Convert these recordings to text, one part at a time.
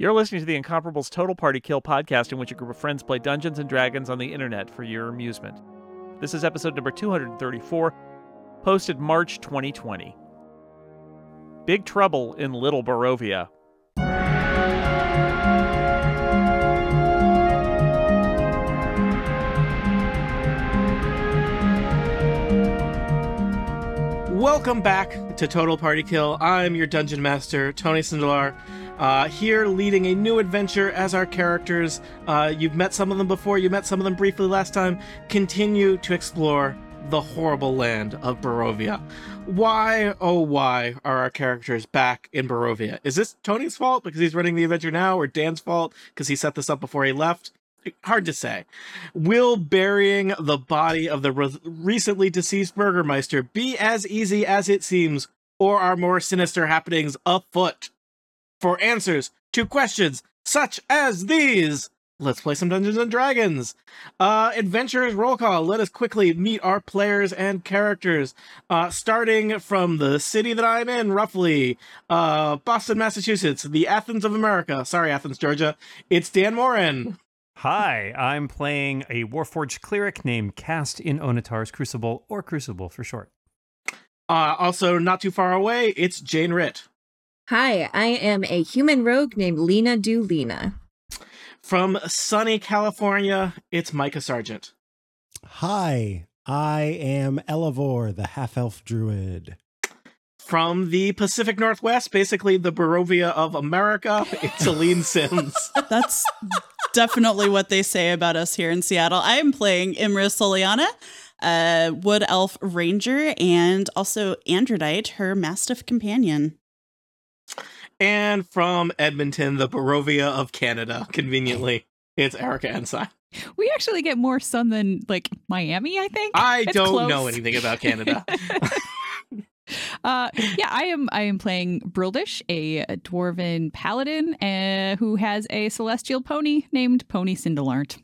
You're listening to the Incomparables Total Party Kill podcast, in which a group of friends play Dungeons and Dragons on the internet for your amusement. This is episode number 234, posted March 2020. Big Trouble in Little Barovia. Welcome back to Total Party Kill. I'm your dungeon master, Tony Sindelar, uh, here leading a new adventure as our characters. Uh, you've met some of them before, you met some of them briefly last time. Continue to explore the horrible land of Barovia. Why, oh, why are our characters back in Barovia? Is this Tony's fault because he's running the adventure now, or Dan's fault because he set this up before he left? hard to say. Will burying the body of the re- recently deceased Burgermeister be as easy as it seems, or are more sinister happenings afoot? For answers to questions such as these, let's play some Dungeons and Dragons. Uh, adventurers roll call. Let us quickly meet our players and characters. Uh, starting from the city that I'm in, roughly, uh, Boston, Massachusetts, the Athens of America. Sorry, Athens, Georgia. It's Dan Moren. Hi, I'm playing a Warforged cleric named Cast in Onatar's Crucible, or Crucible for short. Uh, also, not too far away, it's Jane Ritt. Hi, I am a human rogue named Lena Dulina. From sunny California, it's Micah Sargent. Hi, I am Elevor, the half elf druid. From the Pacific Northwest, basically the Barovia of America, it's Aleen Simms. That's definitely what they say about us here in Seattle. I am playing Imra Soliana, a wood elf ranger, and also Androdite, her mastiff companion. And from Edmonton, the Barovia of Canada, conveniently, it's Erika Ensign. We actually get more sun than like Miami, I think. I It's don't close. know anything about Canada. uh, yeah, I am. I am playing Brildish, a, dwarven paladin uh, who has a celestial pony named Pony Cindelarnt.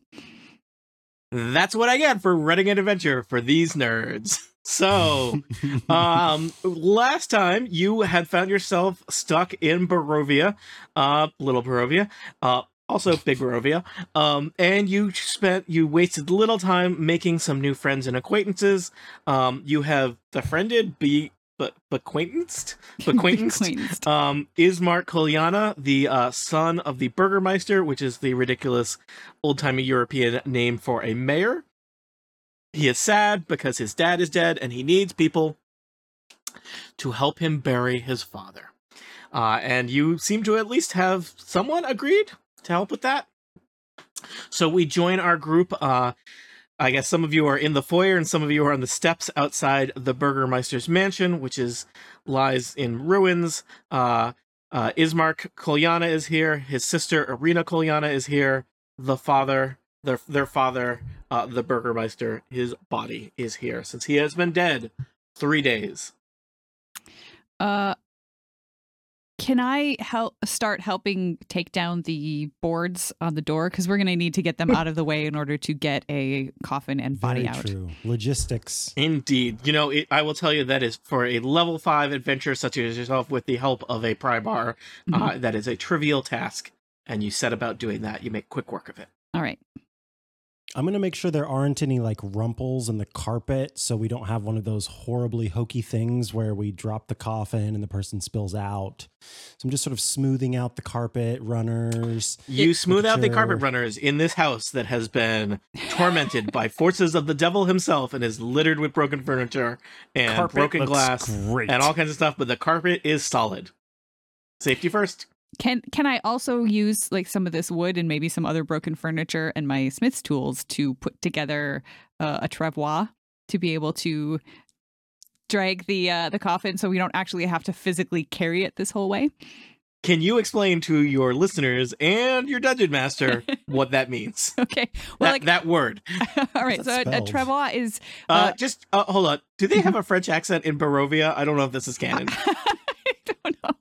That's what I get for running an adventure for these nerds. So, um, last time you had found yourself stuck in Barovia, uh, little Barovia, uh, also big Barovia, um, and you spent, you wasted little time making some new friends and acquaintances. Um, you have befriended, be, but acquaintanced, acquaintanced, Acquaintanced. um, Ismark Kolyana, the uh, son of the Burgermeister, which is the ridiculous old timey European name for a mayor. He is sad because his dad is dead and he needs people to help him bury his father. Uh, and you seem to at least have someone agreed to help with that. So we join our group. Uh, I guess some of you are in the foyer and some of you are on the steps outside the Burgermeister's mansion, which is lies in ruins. Uh, uh, Ismark Kolyana is here. His sister Ireena Kolyana is here. The father, their their father, uh, the Burgermeister, his body is here since he has been dead three days. Uh, can I help start helping take down the boards on the door because we're gonna need to get them out of the way in order to get a coffin and body Very out. true. Logistics. Indeed, you know, it, I will tell you that is for a level five adventure such as yourself with the help of a Pribar. Uh, that is a trivial task, and you set about doing that. You make quick work of it. All right. I'm going to make sure there aren't any like rumples in the carpet so we don't have one of those horribly hokey things where we drop the coffin and the person spills out. So I'm just sort of smoothing out the carpet runners. You smooth out the carpet runners in this house that has been tormented by forces of the devil himself and is littered with broken furniture and Carpet broken glass great. and all kinds of stuff, but the carpet is solid. Safety first. Can can I also use like some of this wood and maybe some other broken furniture and my smith's tools to put together uh, a travois to be able to drag the uh, the coffin so we don't actually have to physically carry it this whole way? Can you explain to your listeners and your dungeon master what that means? Okay. Well, that, like that word. all right. So that a, a spelled? travois is Uh, Uh, just uh, hold on. Do they have a French accent in Barovia? I don't know if this is canon.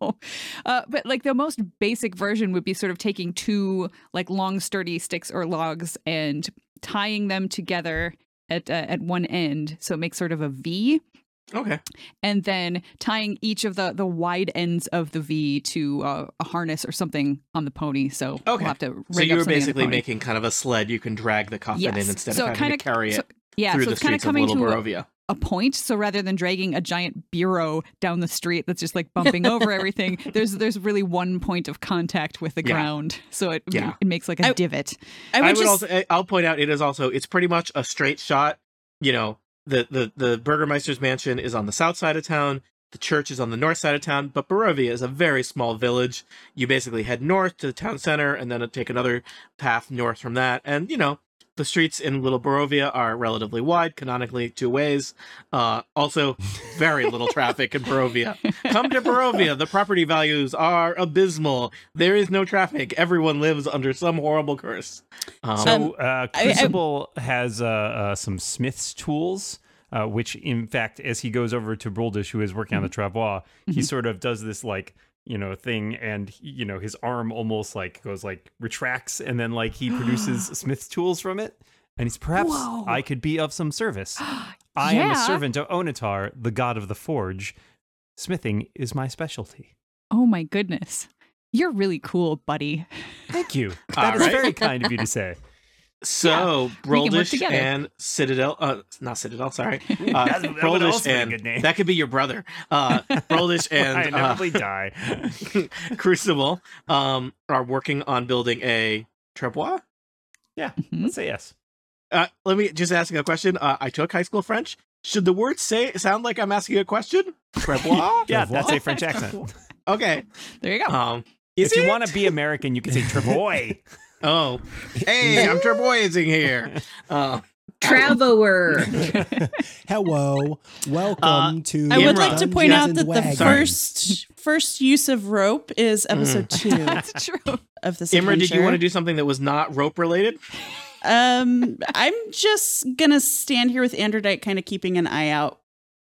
I don't know. Uh, but like the most basic version would be sort of taking two like long sturdy sticks or logs and tying them together at uh, at one end so it makes sort of a V Okay. and then tying each of the the wide ends of the V to uh, a harness or something on the pony. So Okay. we'll have to. Rig So up you were something basically making kind of a sled you can drag the coffin in instead So of having kinda- to carry so- it yeah, through so the it's kind of streets of coming Little to a, Barovia. A point. So rather than dragging a giant bureau down the street that's just like bumping over everything, there's there's really one point of contact with the Yeah. ground. So it Yeah. it makes like a I- divot. I would, I would just also I- I'll point out it is also it's pretty much a straight shot. You know, the the the Burgermeister's mansion is on the south side of town. The church is on the north side of town, but Barovia is a very small village. You basically head north to the town center and then take another path north from that. And you know, the streets in Little Barovia are relatively wide, canonically two ways. Uh, also, very little traffic in Barovia. Come to Barovia. The property values are abysmal. There is no traffic. Everyone lives under some horrible curse. Um, So uh, I- I- Crucible has uh, uh, some smith's tools, uh, which in fact, as he goes over to Bruldish, who is working on the travois, he sort of does this like you know thing, and you know his arm almost like goes like retracts, and then like he produces smith's tools from it, and he's perhaps Whoa. I could be of some service. I am a servant of Onatar, the god of the forge. Smithing is my specialty. Oh my goodness. You're really cool, buddy. Thank you. All That is right. very kind of you to say. So we can work Broldish and Citadel, uh, not Citadel, sorry, uh, That- that would Broldish also be a and good name. that could be your brother. Uh, Broldish I and uh, inevitably die. Crucible um, are working on building a trebois. Yeah, Mhm. let's say yes. Uh, let me just ask a question. Uh, I took high school French. Should the word say sound like I'm asking a question? Trebois. Yeah, Travois? that's a French accent. okay. There you go. Um, is if you want to be American, you can say Travoy. Oh, hey, I'm treboising here. Uh, Travoer. Hello, welcome Uh, to. I would like to point out that the Wagons. Sorry. first first use of rope is episode two That's true. of this. Imra, did you want to do something that was not rope related? Um, I'm just gonna stand here with Androdite, kind of keeping an eye out,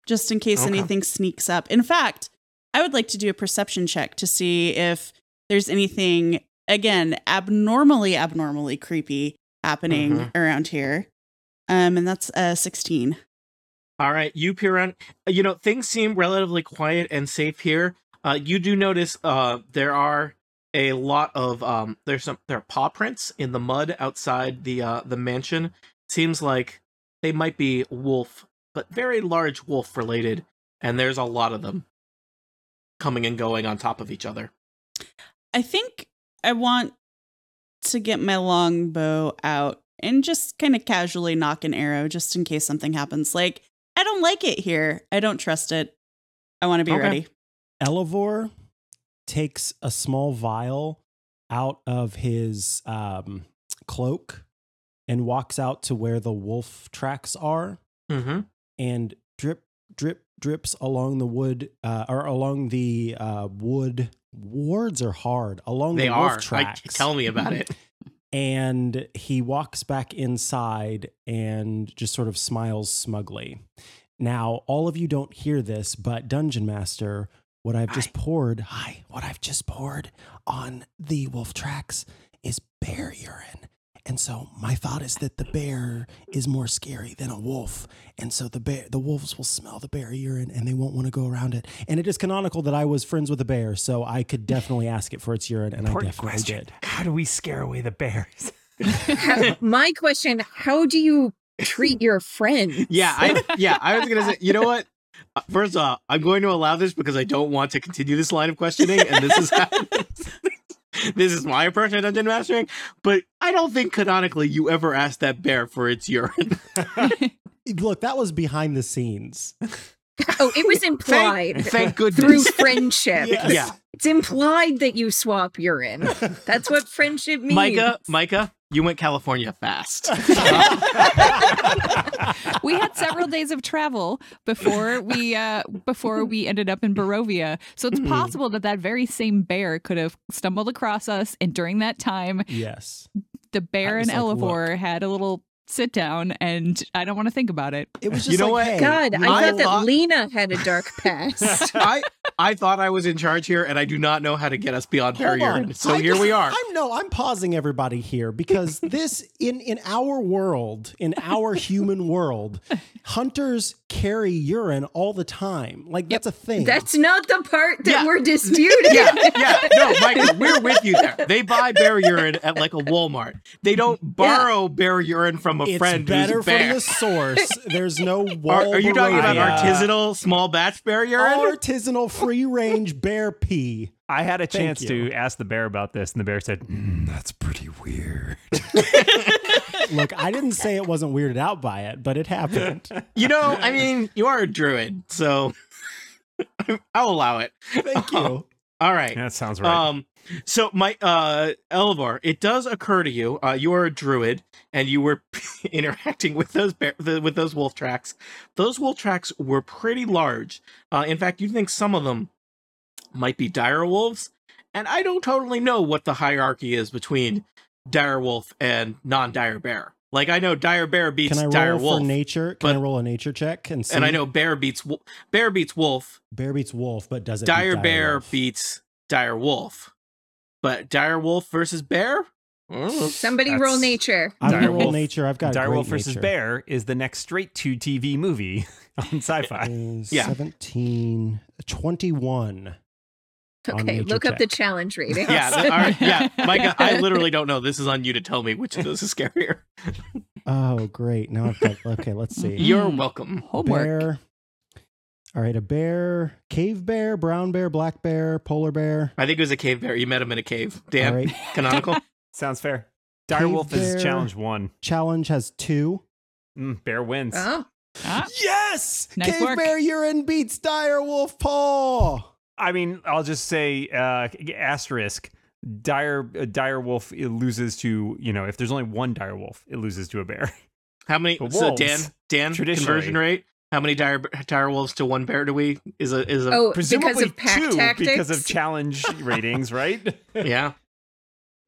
just in case Okay. anything sneaks up. In fact, I would like to do a perception check to see if there's anything again abnormally, abnormally creepy happening Mhm. around here. Um, and that's uh 16. All right, you peer uh, You know, things seem relatively quiet and safe here. Uh, you do notice uh, there are a lot of um, there's some there are paw prints in the mud outside the uh, the mansion. Seems like they might be wolf, but very large wolf related, and there's a lot of them coming and going on top of each other. I think I want to get my longbow out and just kind of casually knock an arrow just in case something happens. Like, I don't like it here. I don't trust it. I want to be Okay. ready. Elevor takes a small vial out of his um, cloak and walks out to where the wolf tracks are Mm-hmm. and drip, drip, drips along the wood uh, or along the uh, wood. Words are hard along They the wolf are. I, tracks. tell me about it. and he walks back inside and just sort of smiles smugly. Now, all of you don't hear this, but Dungeon Master, what I've just poured, hi, what I've just poured on the wolf tracks is bear urine. And so my thought is that the bear is more scary than a wolf. And so the bear the wolves will smell the bear urine and they won't want to go around it. And it is canonical that I was friends with a bear, so I could definitely ask it for its urine, and Important I definitely question. did. How do we scare away the bears? My question: How do you treat your friends? Yeah, I yeah, I was gonna say, you know what? Uh, First off, I'm going to allow this because I don't want to continue this line of questioning, and this is this is my approach to dungeon mastering. But I don't think canonically you ever asked that bear for its urine. Look, that was behind the scenes. Oh, it was implied Thank, thank through friendship. Yes. Yeah, It's implied that you swap urine. That's what friendship means. Micah, Micah, you went California fast. we had several days of travel before we uh before we ended up in Barovia. So it's Hmm. possible that that very same bear could have stumbled across us and during that time Yes. the bear was and like, Elevor had a little sit down and I don't want to think about it. It was just You just know like, what? hey, God, I I thought that thought- Lena had a dark past. I I thought I was in charge here, and I do not know how to get us beyond bear Hold urine. on. So I here just- we are. I'm no, I'm pausing everybody here because this in in our world, in our human world, hunters carry urine all the time. Like that's a thing. That's not the part that Yeah. we're disputing. yeah, yeah. No, Michael, we're with you there. They buy bear urine at like a Walmart. They don't borrow bear urine from a it's friend better who's bear. from the source. There's no Are, wall. are you talking about I, uh, artisanal small batch bear urine? artisanal free range bear pee? I had a Thank chance you. to ask the bear about this, and the bear said, "Mm, "That's pretty weird." Look, I didn't say it wasn't weirded out by it, but it happened. you know, I mean, you are a druid, so I'll allow it. Thank you. All right. That sounds right. Um, so my uh Elvar, it does occur to you, uh, you are a druid, and you were interacting with those bear, the, with those wolf tracks. Those wolf tracks were pretty large. Uh, in fact, you think some of them might be dire wolves, and I don't totally know what the hierarchy is between dire wolf and non-dire bear. Like I know dire bear beats Can I dire roll wolf, for nature? Can I roll a nature check and see? and I know bear beats bear beats wolf. bear beats wolf, but does it? beat dire bear wolf? beats dire wolf, but dire wolf versus bear. Mm. Somebody roll nature. I'm gonna Dire roll wolf- nature. I've got Direwolf great versus nature. Bear is the next straight to TV movie on Syfy. Is Yeah. 17, 21. Okay, nature look up the challenge rating. Yeah, th- all right, yeah, Micah. I literally don't know. This is on you to tell me which of those is scarier. Oh, great. Now I've got, okay, let's see. You're welcome. Homework. Bear. All right, a bear, cave bear, brown bear, black bear, polar bear. I think it was a cave bear. You met him in a cave. All Dan, right. canonical. Sounds fair. Cave Direwolf is bear. challenge one. Challenge has two. Mm, bear wins. Oh, Ah, Yes! Nice cave work. bear urine beats dire wolf paw. I mean, I'll just say uh, asterisk. Dire uh, dire wolf it loses to you know if there's only one dire wolf it loses to a bear. How many? But So Dan, Dan, conversion rate. How many dire dire wolves to one bear do we? Is a is a oh, Presumably because of pack two tactics. because of challenge ratings, right? yeah.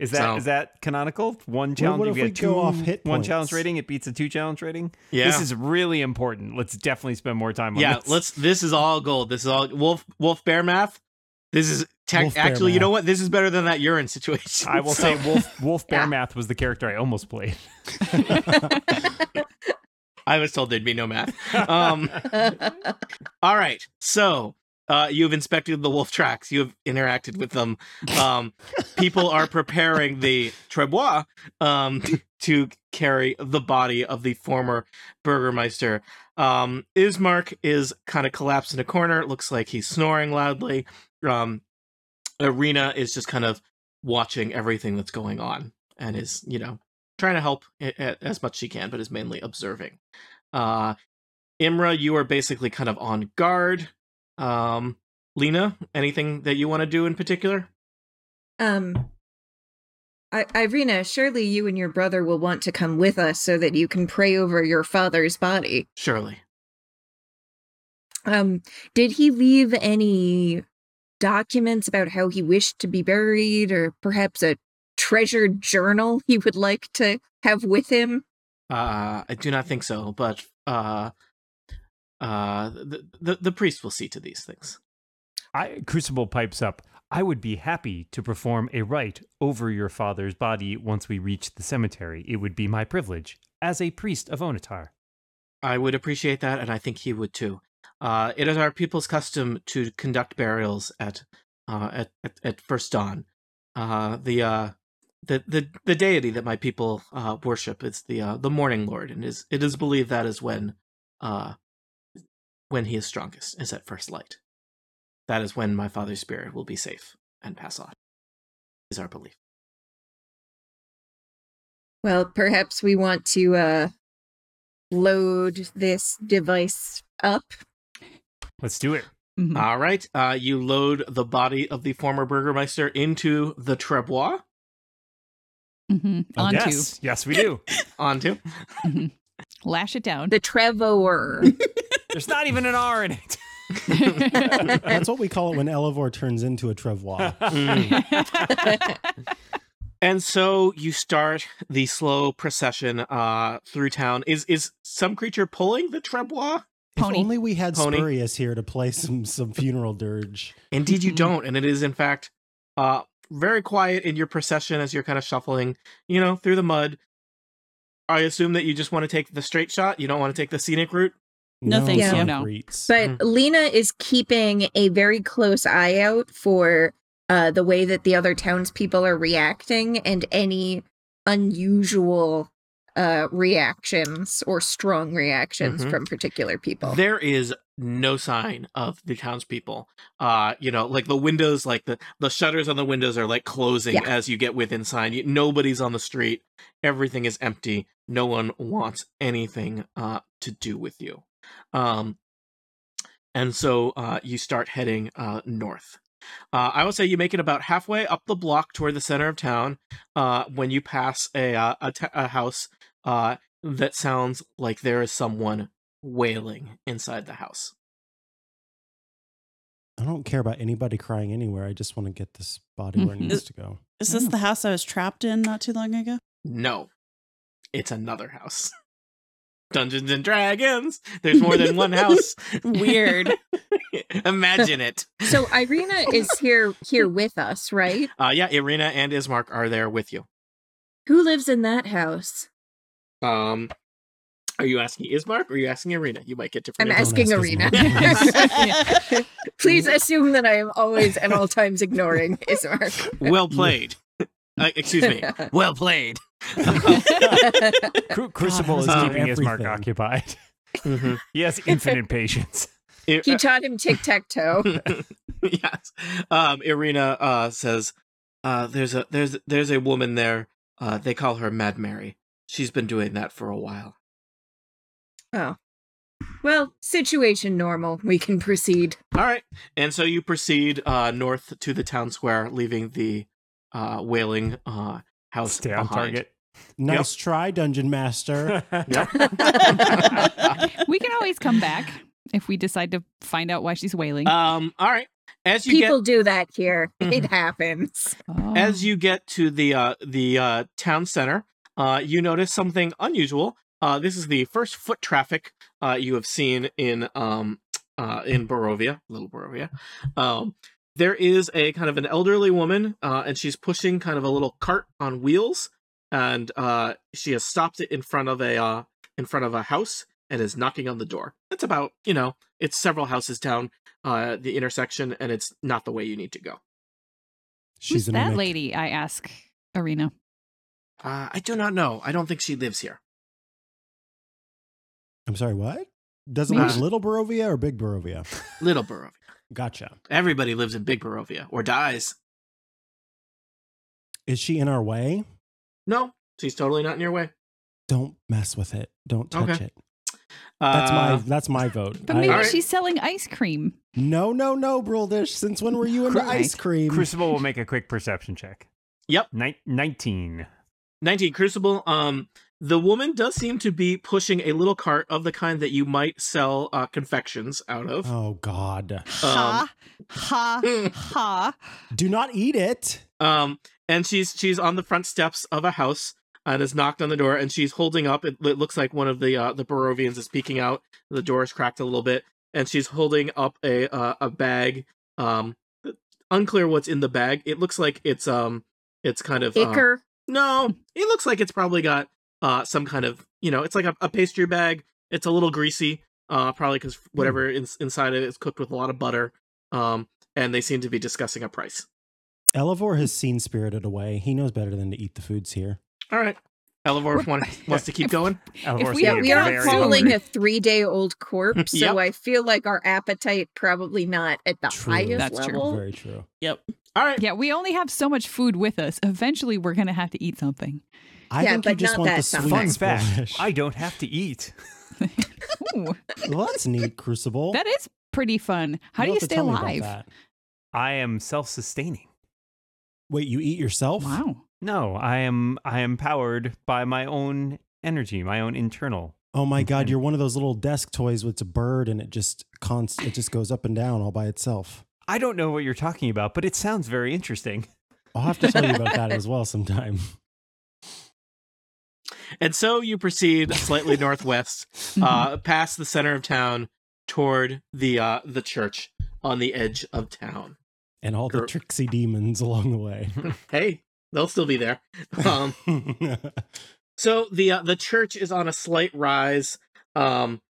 Is that is So- that canonical? One What- challenge what if if you we get two go off hit one points? challenge rating it beats a two challenge rating. Yeah. This is really important. Let's definitely spend more time on yeah. this. Let's. This is all gold. This is all wolf wolf bear math. This is tech. Wolf Actually, you know what? This is better than that urine situation. I will So- say Wolf Wolf Bear Yeah. Math was the character I almost played. I was told there'd be no math. Um, all right. So uh, you've inspected the wolf tracks. You have interacted with them. Um, people are preparing the trebois um, to carry the body of the former Burgermeister. Um, Ismark is kind of collapsed in a corner. Looks like he's snoring loudly. Um, Ireena is just kind of watching everything that's going on and is, you know, trying to help as much she can, but is mainly observing. Uh, Imra, you are basically kind of on guard. Um, Lena, anything that you want to do in particular? um, I- Ireena, surely you and your brother will want to come with us so that you can pray over your father's body. Surely. Um, did he leave any documents about how he wished to be buried, or perhaps a treasured journal he would like to have with him? Uh, I do not think so, but uh, uh, the, the the priest will see to these things. I Crucible pipes up. I would be happy to perform a rite over your father's body once we reach the cemetery. It would be my privilege as a priest of Onatar. I would appreciate that, and I think he would too. Uh, it is our people's custom to conduct burials at uh, at, at at first dawn. Uh, the uh, the the the deity that my people uh, worship is the uh, the morning lord, and is it is believed that is when uh, when he is strongest, is at first light. That is when my father's spirit will be safe and pass on. Is our belief. Well, perhaps we want to uh, load this device up. Let's do it. mhm. All right, uh, you load the body of the former burgermeister into the trebois. Mhm. Oh, Onto. Yes, yes, we do. Onto. Mhm. Lash it down. The Trevor. There's not even an R in it. That's what we call it when Elevor turns into a Trevois. And so you start the slow procession uh through town. Is is some creature pulling the trebois? If Pony. only we had Pony. Spurious here to play some some funeral dirge. Indeed you Mhm. don't, and it is in fact uh very quiet in your procession as you're kind of shuffling, you know, through the mud. I assume that you just want to take the straight shot. You don't want to take the scenic route. No, thank you. No. greets. But Lena is keeping a very close eye out for uh, the way that the other townspeople are reacting and any unusual uh, reactions or strong reactions Mhm. from particular people. There is no sign of the townspeople. Uh, you know, like the windows, like the the shutters on the windows are like closing Yeah. as you get within sign. You, nobody's on the street. Everything is empty. No one wants anything uh to do with you. Um, and so uh, you start heading uh north. Uh, I would say you make it about halfway up the block toward the center of town. Uh, when you pass a uh, a, t- a house uh that sounds like there is someone wailing inside the house. I don't care about anybody crying anywhere. I just want to get this body where it needs to go. Is this the house I was trapped in not too long ago? No, it's another house. Dungeons and Dragons. There's more than one house. Weird. Imagine it. so Ireena is here here with us, right? Uh, yeah, Ireena and Ismark are there with you. Who lives in that house? Um, are you asking Ismark or are you asking Ireena? You might get different. I'm asking ask Ireena. Ismark. Please assume that I am always and all times ignoring Ismark. well played. Uh, excuse me. Well played. Cru- Crucible is God, keeping his mark everything. occupied. Mhm. He has infinite patience. I- he taught him tic tac toe. yes. Um, Ireena uh, says, uh, "There's a there's there's a woman there. Uh, they call her Mad Mary. She's been doing that for a while." Oh. Well, situation normal. We can proceed. All right, and so you proceed uh, north to the town square, leaving the uh, wailing uh, house Stay on behind. target. Nice try, Dungeon Master. we can always come back if we decide to find out why she's wailing. Um, all right. As you People do that here. It happens. Oh. get as you get to the uh, the uh, town center, uh, you notice something unusual. Uh, this is the first foot traffic uh, you have seen in um, uh, in Barovia, Little Barovia. Um, there is a kind of an elderly woman, uh, and she's pushing kind of a little cart on wheels, and uh, she has stopped it in front of a uh, in front of a house and is knocking on the door. It's about you know it's several houses down uh, the intersection, and it's not the way you need to go. Who's that mimic. lady? I ask Ireena. Uh, I do not know. I don't think she lives here. I'm sorry, what? Does it Maybe live she- Little Barovia or Big Barovia? Little Barovia. Gotcha. Everybody lives in Big Barovia or dies. Is she in our way? No, she's totally not in your way. Don't mess with it. Don't touch Okay. it. That's my Uh, that's my vote. But I- maybe Alright. she's selling ice cream. no, no, no, Bruldish. Since when were you into Right. ice cream? Crucible will make a quick perception check. Yep. Nin- 19. 19 Crucible. Um, the woman does seem to be pushing a little cart of the kind that you might sell uh, confections out of. Oh God! Ha ha ha. Do not eat it. Um, and she's she's on the front steps of a house and has knocked on the door, and she's holding up. It, it looks like one of the uh, the Barovians is peeking out. The door is cracked a little bit, and she's holding up a uh, a bag. Um, unclear what's in the bag. It looks like it's um, it's kind of uh, Icker. No, it looks like it's probably got uh some kind of you know it's like a, a pastry bag. It's a little greasy, uh, probably because whatever in, inside it is cooked with a lot of butter. Um, and they seem to be discussing a price. Elevor has seen Spirited Away. He knows better than to eat the foods here. All right, Elevor want, wants to keep going. If we Yeah, we are very fooling hungry. a three day old corpse, so I feel like our appetite probably not at the True. highest That's true. Very true. Yep. All right, Yeah, we only have so much food with us. Eventually, we're going to have to eat something. I Yeah, think you just want the stuff. sweets. Fun fact I don't have to eat. Well, that's neat, Crucible. that is pretty fun. How do You'll you stay tell me about alive? I am self sustaining. Wait, you eat yourself? Wow. No, I am I am powered by my own energy, my own internal. Oh my God! You're one of those little desk toys with a bird, and it just const- it just goes up and down all by itself. I don't know what you're talking about, but it sounds very interesting. I'll have to tell you about that as well sometime. And so you proceed slightly northwest, uh, past the center of town, toward the uh the church on the edge of town. And all the tricksy demons along the way. Hey, they'll still be there. Um, So the uh, the church is on a slight rise. Um,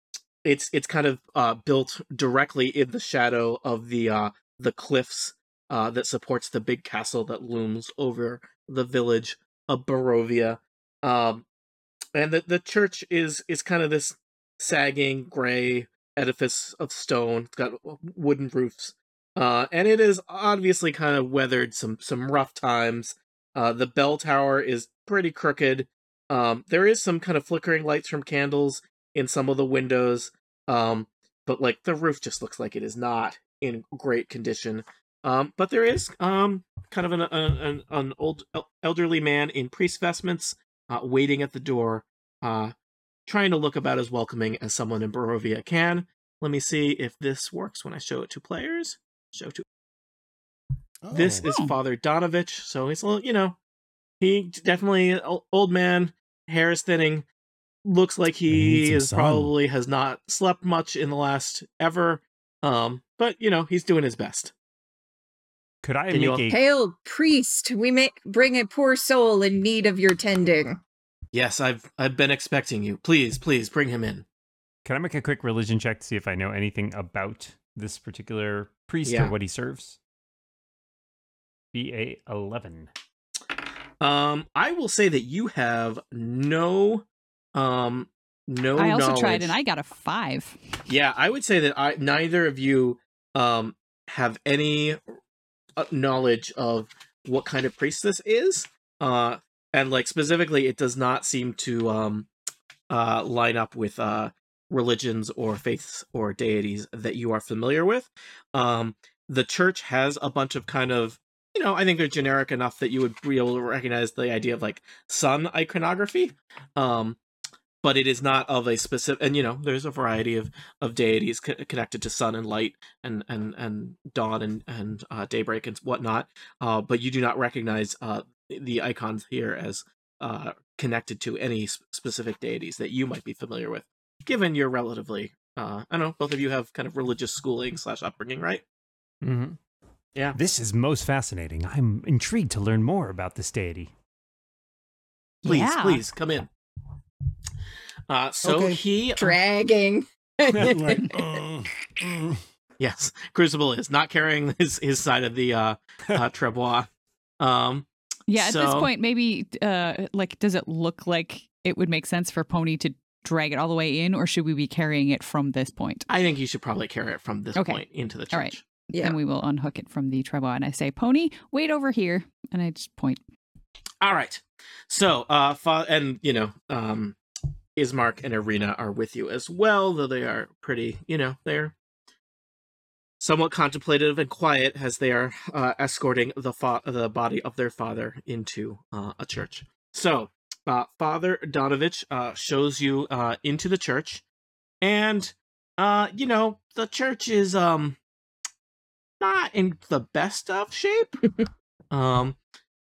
it's it's kind of uh, built directly in the shadow of the uh, the cliffs uh, that supports the big castle that looms over the village of Barovia. Um, and the the church is is kind of this sagging gray edifice of stone. It's got wooden roofs, uh, and it is obviously kind of weathered some some rough times. Uh, the bell tower is pretty crooked. Um, there is some kind of flickering lights from candles in some of the windows, um, but like the roof just looks like it is not in great condition. Um, but there is um kind of an an, an old elderly man in priest vestments uh, waiting at the door, uh, trying to look about as welcoming as someone in Barovia can. Let me see if this works when I show it to players. Show to this Oh. is Oh. Father Donavich, so he's a little, you know, he definitely old man, hair is thinning, looks like He needs he some is sun. probably has not slept much in the last ever. Um, but you know, he's doing his best. Could I Can you make a Hail, priest! We may bring a poor soul in need of your tending. Yes, I've I've been expecting you. Please, please bring him in. Can I make a quick religion check to see if I know anything about this particular priest Yeah. or what he serves? BA eleven. Um, I will say that you have no, um, no. I also tried and I got a five. Yeah, I would say that I neither of you um have any knowledge of what kind of priest this is. Uh and like specifically it does not seem to um uh line up with uh religions or faiths or deities that you are familiar with. Um the church has a bunch of kind of you know, I think they're generic enough that you would be able to recognize the idea of like sun iconography. Um but it is not of a specific and you know, there's a variety of of deities co- connected to sun and light and and and dawn and and uh, daybreak and whatnot. Uh, but you do not recognize uh, the icons here as uh, connected to any s- specific deities that you might be familiar with, given your relatively. Uh, I don't know. Both of you have kind of religious schooling slash upbringing, right? Mm-hmm. Yeah. This is most fascinating. I'm intrigued to learn more about this deity. Please, Yeah. please come in. Uh, so Okay. he Dragging. Like, mm, mm. Yes, Crucible is not carrying his his side of the uh, uh trebois. Um, Yeah, at this point, maybe uh like does it look like it would make sense for Pony to drag it all the way in, or should we be carrying it from this point? I think you should probably carry it from this Okay. point into the church. All right. Yeah. And we will unhook it from the trebois and I say, Pony, wait over here. And I just point. All right. So, uh, fa- and you know, um, Ismark and Ireena are with you as well, though they are pretty, you know, they're somewhat contemplative and quiet as they are uh, escorting the fa- the body of their father into uh, a church. So, uh, Father Donavich uh, shows you uh, into the church, and uh, you know, the church is um not in the best of shape. um,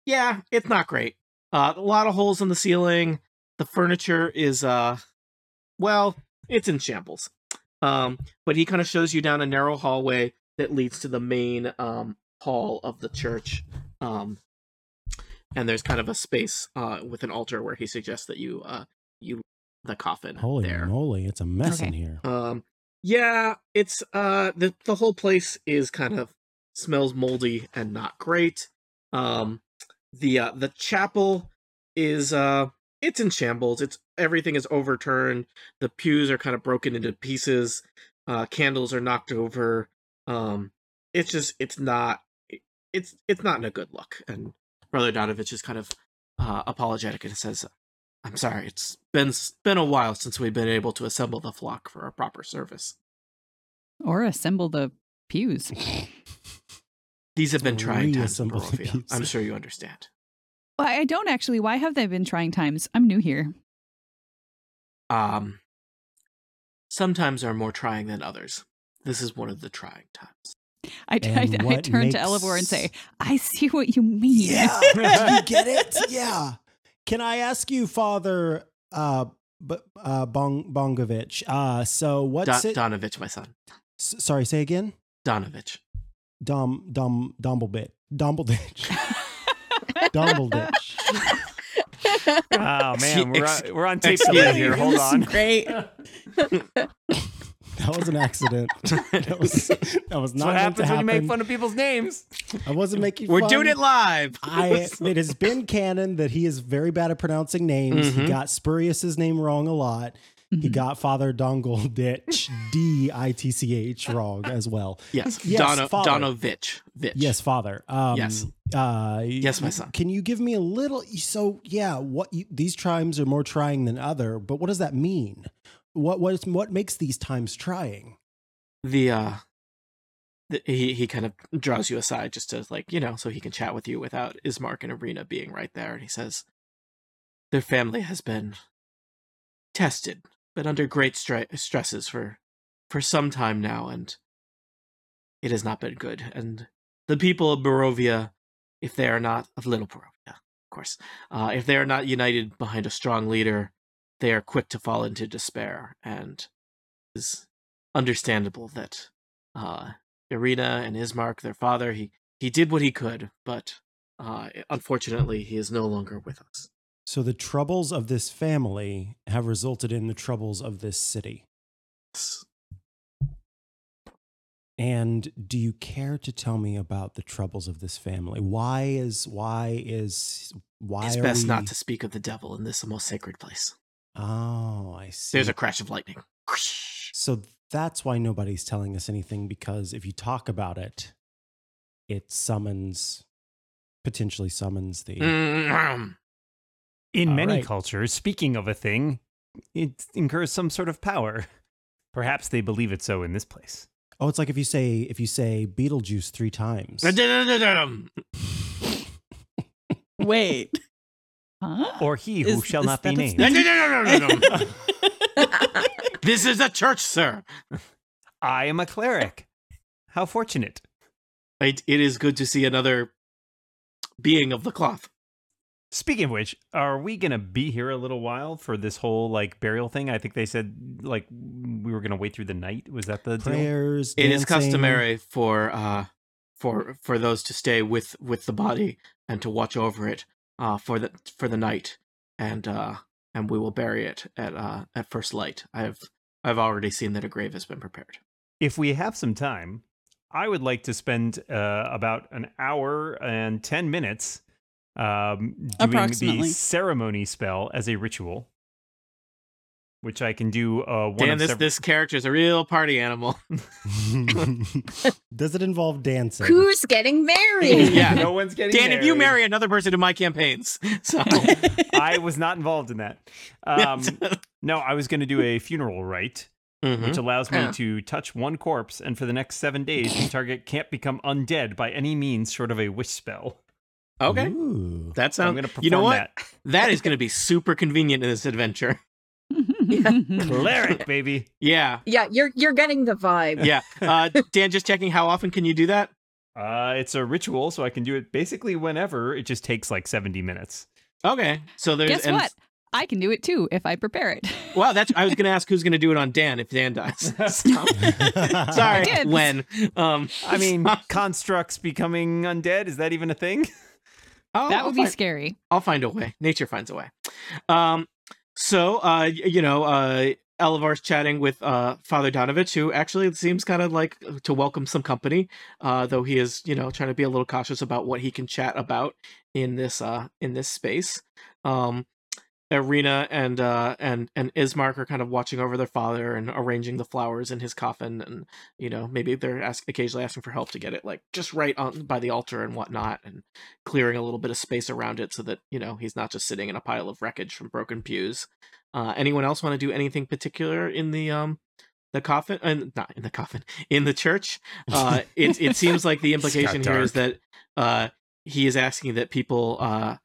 yeah, it's not great. Uh, a lot of holes in the ceiling. The furniture is uh, well, it's in shambles. Um, but he kind of shows you down a narrow hallway that leads to the main um hall of the church. Um, and there's kind of a space uh with an altar where he suggests that you uh you the coffin Holy there. moly, it's a mess in here. Um, yeah, it's uh the the whole place is kind of smells moldy and not great. Um, the uh the chapel is uh it's in shambles. It's everything is overturned. The pews are kind of broken into pieces. Uh, candles are knocked over. Um, it's just it's not it's it's not in a good look. And Brother Donavich is kind of uh, apologetic and says, I'm sorry, it's been been a while since we've been able to assemble the flock for a proper service. Or assemble the pews. These have been trying times in Barovia. I'm sure you understand. Well, I don't actually. Why have they been trying times? I'm new here. Um, sometimes are more trying than others. This is one of the trying times. I, I, I what turn to makes- Elivor and say, I see what you mean. Yeah, you get it? Yeah. Can I ask you, Father uh, B- uh, Bong- Bongovich? Uh, so what's Don- it? Donavich, my son. S- sorry, say again. Donavich. Dom Dom Domblebit Dombelditch Dombelditch. Oh man, we're on, we're on tape delay here. Hold on. Great. that was an accident. that was that was That's not what happens to when you make fun of people's names. I wasn't making. We're fun. doing it live. I it has been canon that he is very bad at pronouncing names. He Mhm. got Spurious's name wrong a lot. He Mhm. got Father Dongle Ditch D I T C H wrong as well. yes, Yes, Dono, father. Donavich. Vitch. Yes, Father. Um, Yes. Uh, Yes, my son. Can you give me a little? So yeah, what you, these times are more trying than other, but what does that mean? What what is, what makes these times trying? the uh he he kind of draws you aside just to like you know so he can chat with you without Ismark and Ireena being right there and he says their family has been tested but under great stre- stresses for for some time now and it has not been good and the people of Barovia if they are not of little Barovia of course uh if they are not united behind a strong leader they are quick to fall into despair and it is understandable that uh, Ireena and Ismark, their father, he he did what he could, but uh, unfortunately, he is no longer with us. So the troubles of this family have resulted in the troubles of this city. And do you care to tell me about the troubles of this family? Why is why is why it's best we... not to speak of the devil in this most sacred place. Oh, I see. There's a crash of lightning. So that's why nobody's telling us anything because if you talk about it, it summons, potentially summons the. In All many right. cultures, speaking of a thing, it incurs some sort of power. Perhaps they believe it so in this place. Oh, it's like if you say if you say Beetlejuice three times. Wait. Huh? Or he who Is- shall is not be that a named. thing? this is a church, sir. I am a cleric. How fortunate. It, it is good to see another being of the cloth. Speaking of which, are we gonna be here a little while for this whole like burial thing? I think they said like we were gonna wait through the night. Was that the deal? Prayers. It is dancing. customary for uh for for those to stay with with the body and to watch over it uh for the for the night and uh and we will bury it at uh at first light. I've I've already seen that a grave has been prepared. If we have some time, I would like to spend uh, about an hour and ten minutes um, doing the ceremony spell as a ritual, which I can do. Uh, one Dan, of this sev- this character is a real party animal. Does it involve dancing? Who's getting married? Yeah. no one's getting. Dan, if you marry another person in my campaigns, so I was not involved in that. Um, no, I was going to do a funeral rite, Mhm. which allows me Yeah. to touch one corpse, and for the next seven days, the target can't become undead by any means short of a wish spell. Okay, Ooh. that So I'm sounds. going to perform You know what? that. That is going to be super convenient in this adventure. Cleric, baby. Yeah, Yeah, you're you're getting the vibe. yeah. Uh, Dan, just checking. How often can you do that? Uh, it's a ritual, so I can do it basically whenever. It just takes like 70 minutes. Okay, so there's Guess and- what? I can do it too if I prepare it. Well, that's. I was going to ask who's going to do it on Dan if Dan dies. Sorry, did. when? Um, I mean, constructs becoming undead, is that even a thing? I'll, that I'll would be find, scary. I'll find a way. Nature finds a way. Um, so, uh, you know, uh, Elivar's chatting with uh, Father Donavich, who actually seems kind of like to welcome some company, uh, though he is, you know, trying to be a little cautious about what he can chat about in this uh, in this space. Um, Ireena and uh, and and Ismark are kind of watching over their father and arranging the flowers in his coffin, and you know maybe they're ask- occasionally asking for help to get it like just right on by the altar and whatnot, and clearing a little bit of space around it so that you know he's not just sitting in a pile of wreckage from broken pews. Uh, anyone else want to do anything particular in the um the coffin? Uh, not in the coffin in the church. Uh, it it seems like the implication here is that uh, he is asking that people uh,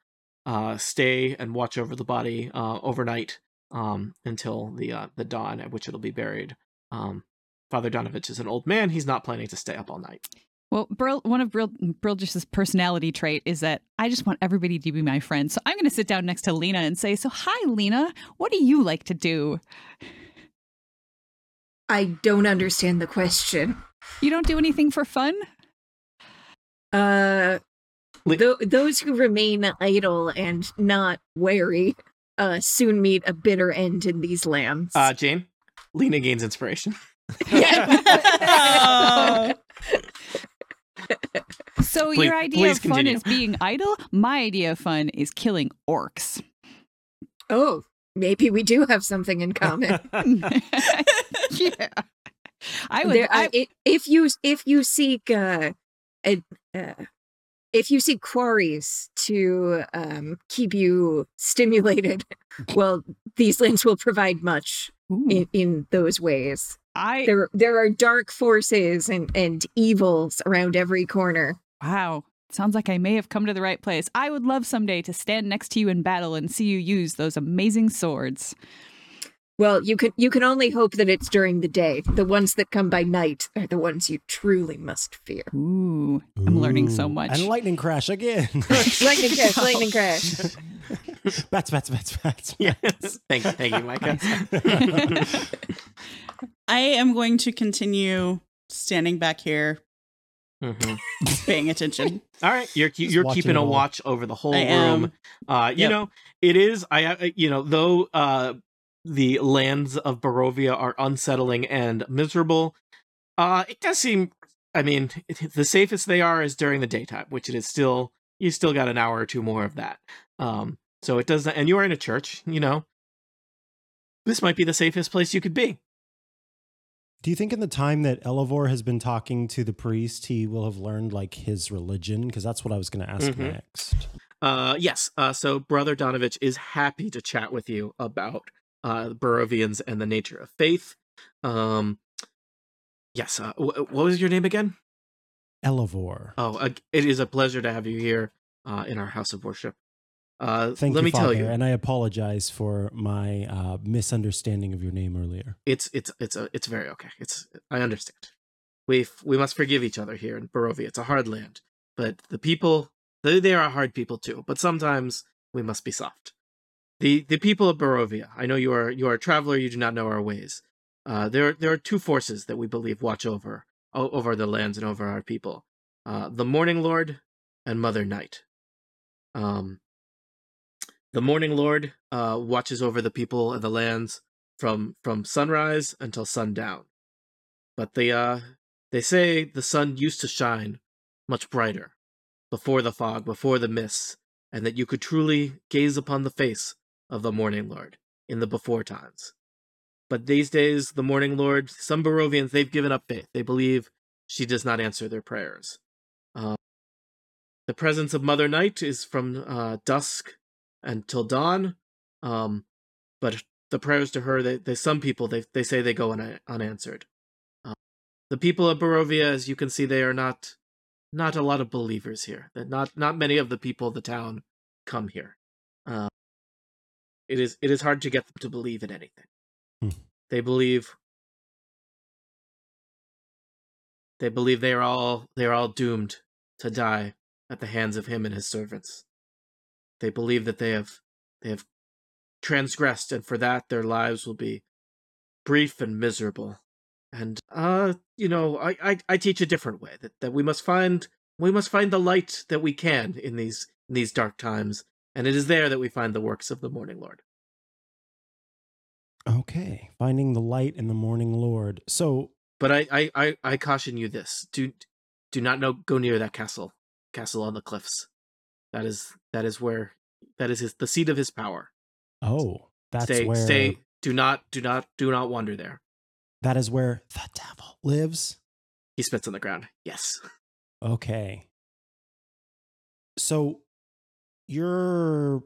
uh, stay and watch over the body uh, overnight um, until the uh, the dawn at which it'll be buried. Um, Father Donavich is an old man; he's not planning to stay up all night. Well, Brill, one of Brill, Brilgis's personality trait is that I just want everybody to be my friend. So I'm going to sit down next to Lena and say, "So, hi, Lena. What do you like to do? I don't understand the question. You don't do anything for fun? Uh, Li- tho- those who remain idle and not wary uh, soon meet a bitter end in these lands. Uh, Jane, Lena gains inspiration. Oh. So Please- your idea please of fun continue. is being idle. My idea of fun is killing orcs. Oh, maybe we do have something in common. yeah, I would. There- I, uh, i- if you if you seek uh, a, uh, if you seek quarries to um, keep you stimulated, well, these lands will provide much in, in those ways. I There there are dark forces and and evils around every corner. wow. Sounds like I may have come to the right place. I would love someday to stand next to you in battle and see you use those amazing swords. Well, you can you can only hope that it's during the day. The ones that come by night are the ones you truly must fear. Ooh, I'm learning so much. And lightning crash again. lightning crash, lightning crash. bats, bats, bats, bats. Yes. thank you, thank you, Micah. I am going to continue standing back here, Mhm. paying attention. All right, you're Just you're keeping a watch over the whole I room. am. Uh, you Yep. know, it is. I, I you know, though uh, the lands of Barovia are unsettling and miserable. Uh, it does seem. I mean, it, the safest they are is during the daytime, which it is still. You still got an hour or two more of that. Um, so it does. And you are in a church. You know, this might be the safest place you could be. Do you think in the time that Elevor has been talking to the priest, he will have learned like his religion? Because that's what I was going to ask Mhm. next. Uh, yes. Uh, so Brother Donavich is happy to chat with you about uh, Barovians and the nature of faith. Um, yes. Uh, wh- what was your name again? Elevor. Oh, uh, it is a pleasure to have you here uh, in our house of worship. Uh, Thank let you, me Father, tell you, and I apologize for my uh, misunderstanding of your name earlier. it's it's it's a it's very okay. It's I understand. We we must forgive each other here in Barovia. It's a hard land, but the people they they are hard people too. But sometimes we must be soft. The the people of Barovia. I know you are you are a traveler. You do not know our ways. Uh, there there are two forces that we believe watch over over the lands and over our people. Uh, the Morning Lord and Mother Night. Um, the Morning Lord uh, watches over the people and the lands from from sunrise until sundown. But they uh they say the sun used to shine much brighter before the fog, before the mists, and that you could truly gaze upon the face of the Morning Lord in the before times. But these days, the Morning Lord, some Barovians, they've given up faith. They believe she does not answer their prayers. Um, the presence of Mother Night is from uh, dusk until dawn, um, but the prayers to her, they, they some people they they say they go un, unanswered. Um, the people of Barovia, as you can see, they are not not a lot of believers here. That not not many of the people of the town come here. It is it is hard to get them to believe in anything. Hmm. They believe they believe they are all they are all doomed to die at the hands of him and his servants. They believe that they have they have transgressed, and for that their lives will be brief and miserable. And uh, you know, I, I, I teach a different way that, that we must find we must find the light that we can in these in these dark times, and it is there that we find the works of the Morning Lord. Okay, finding the light in the morning Lord. So, But I, I, I, I caution you this: do do not know, go near that castle, castle on the cliffs. That is that is where that is his the seat of his power. oh, that's stay where stay. Do not do not do not wander there. that is where the devil lives. He spits on the ground. Yes. Okay. So you're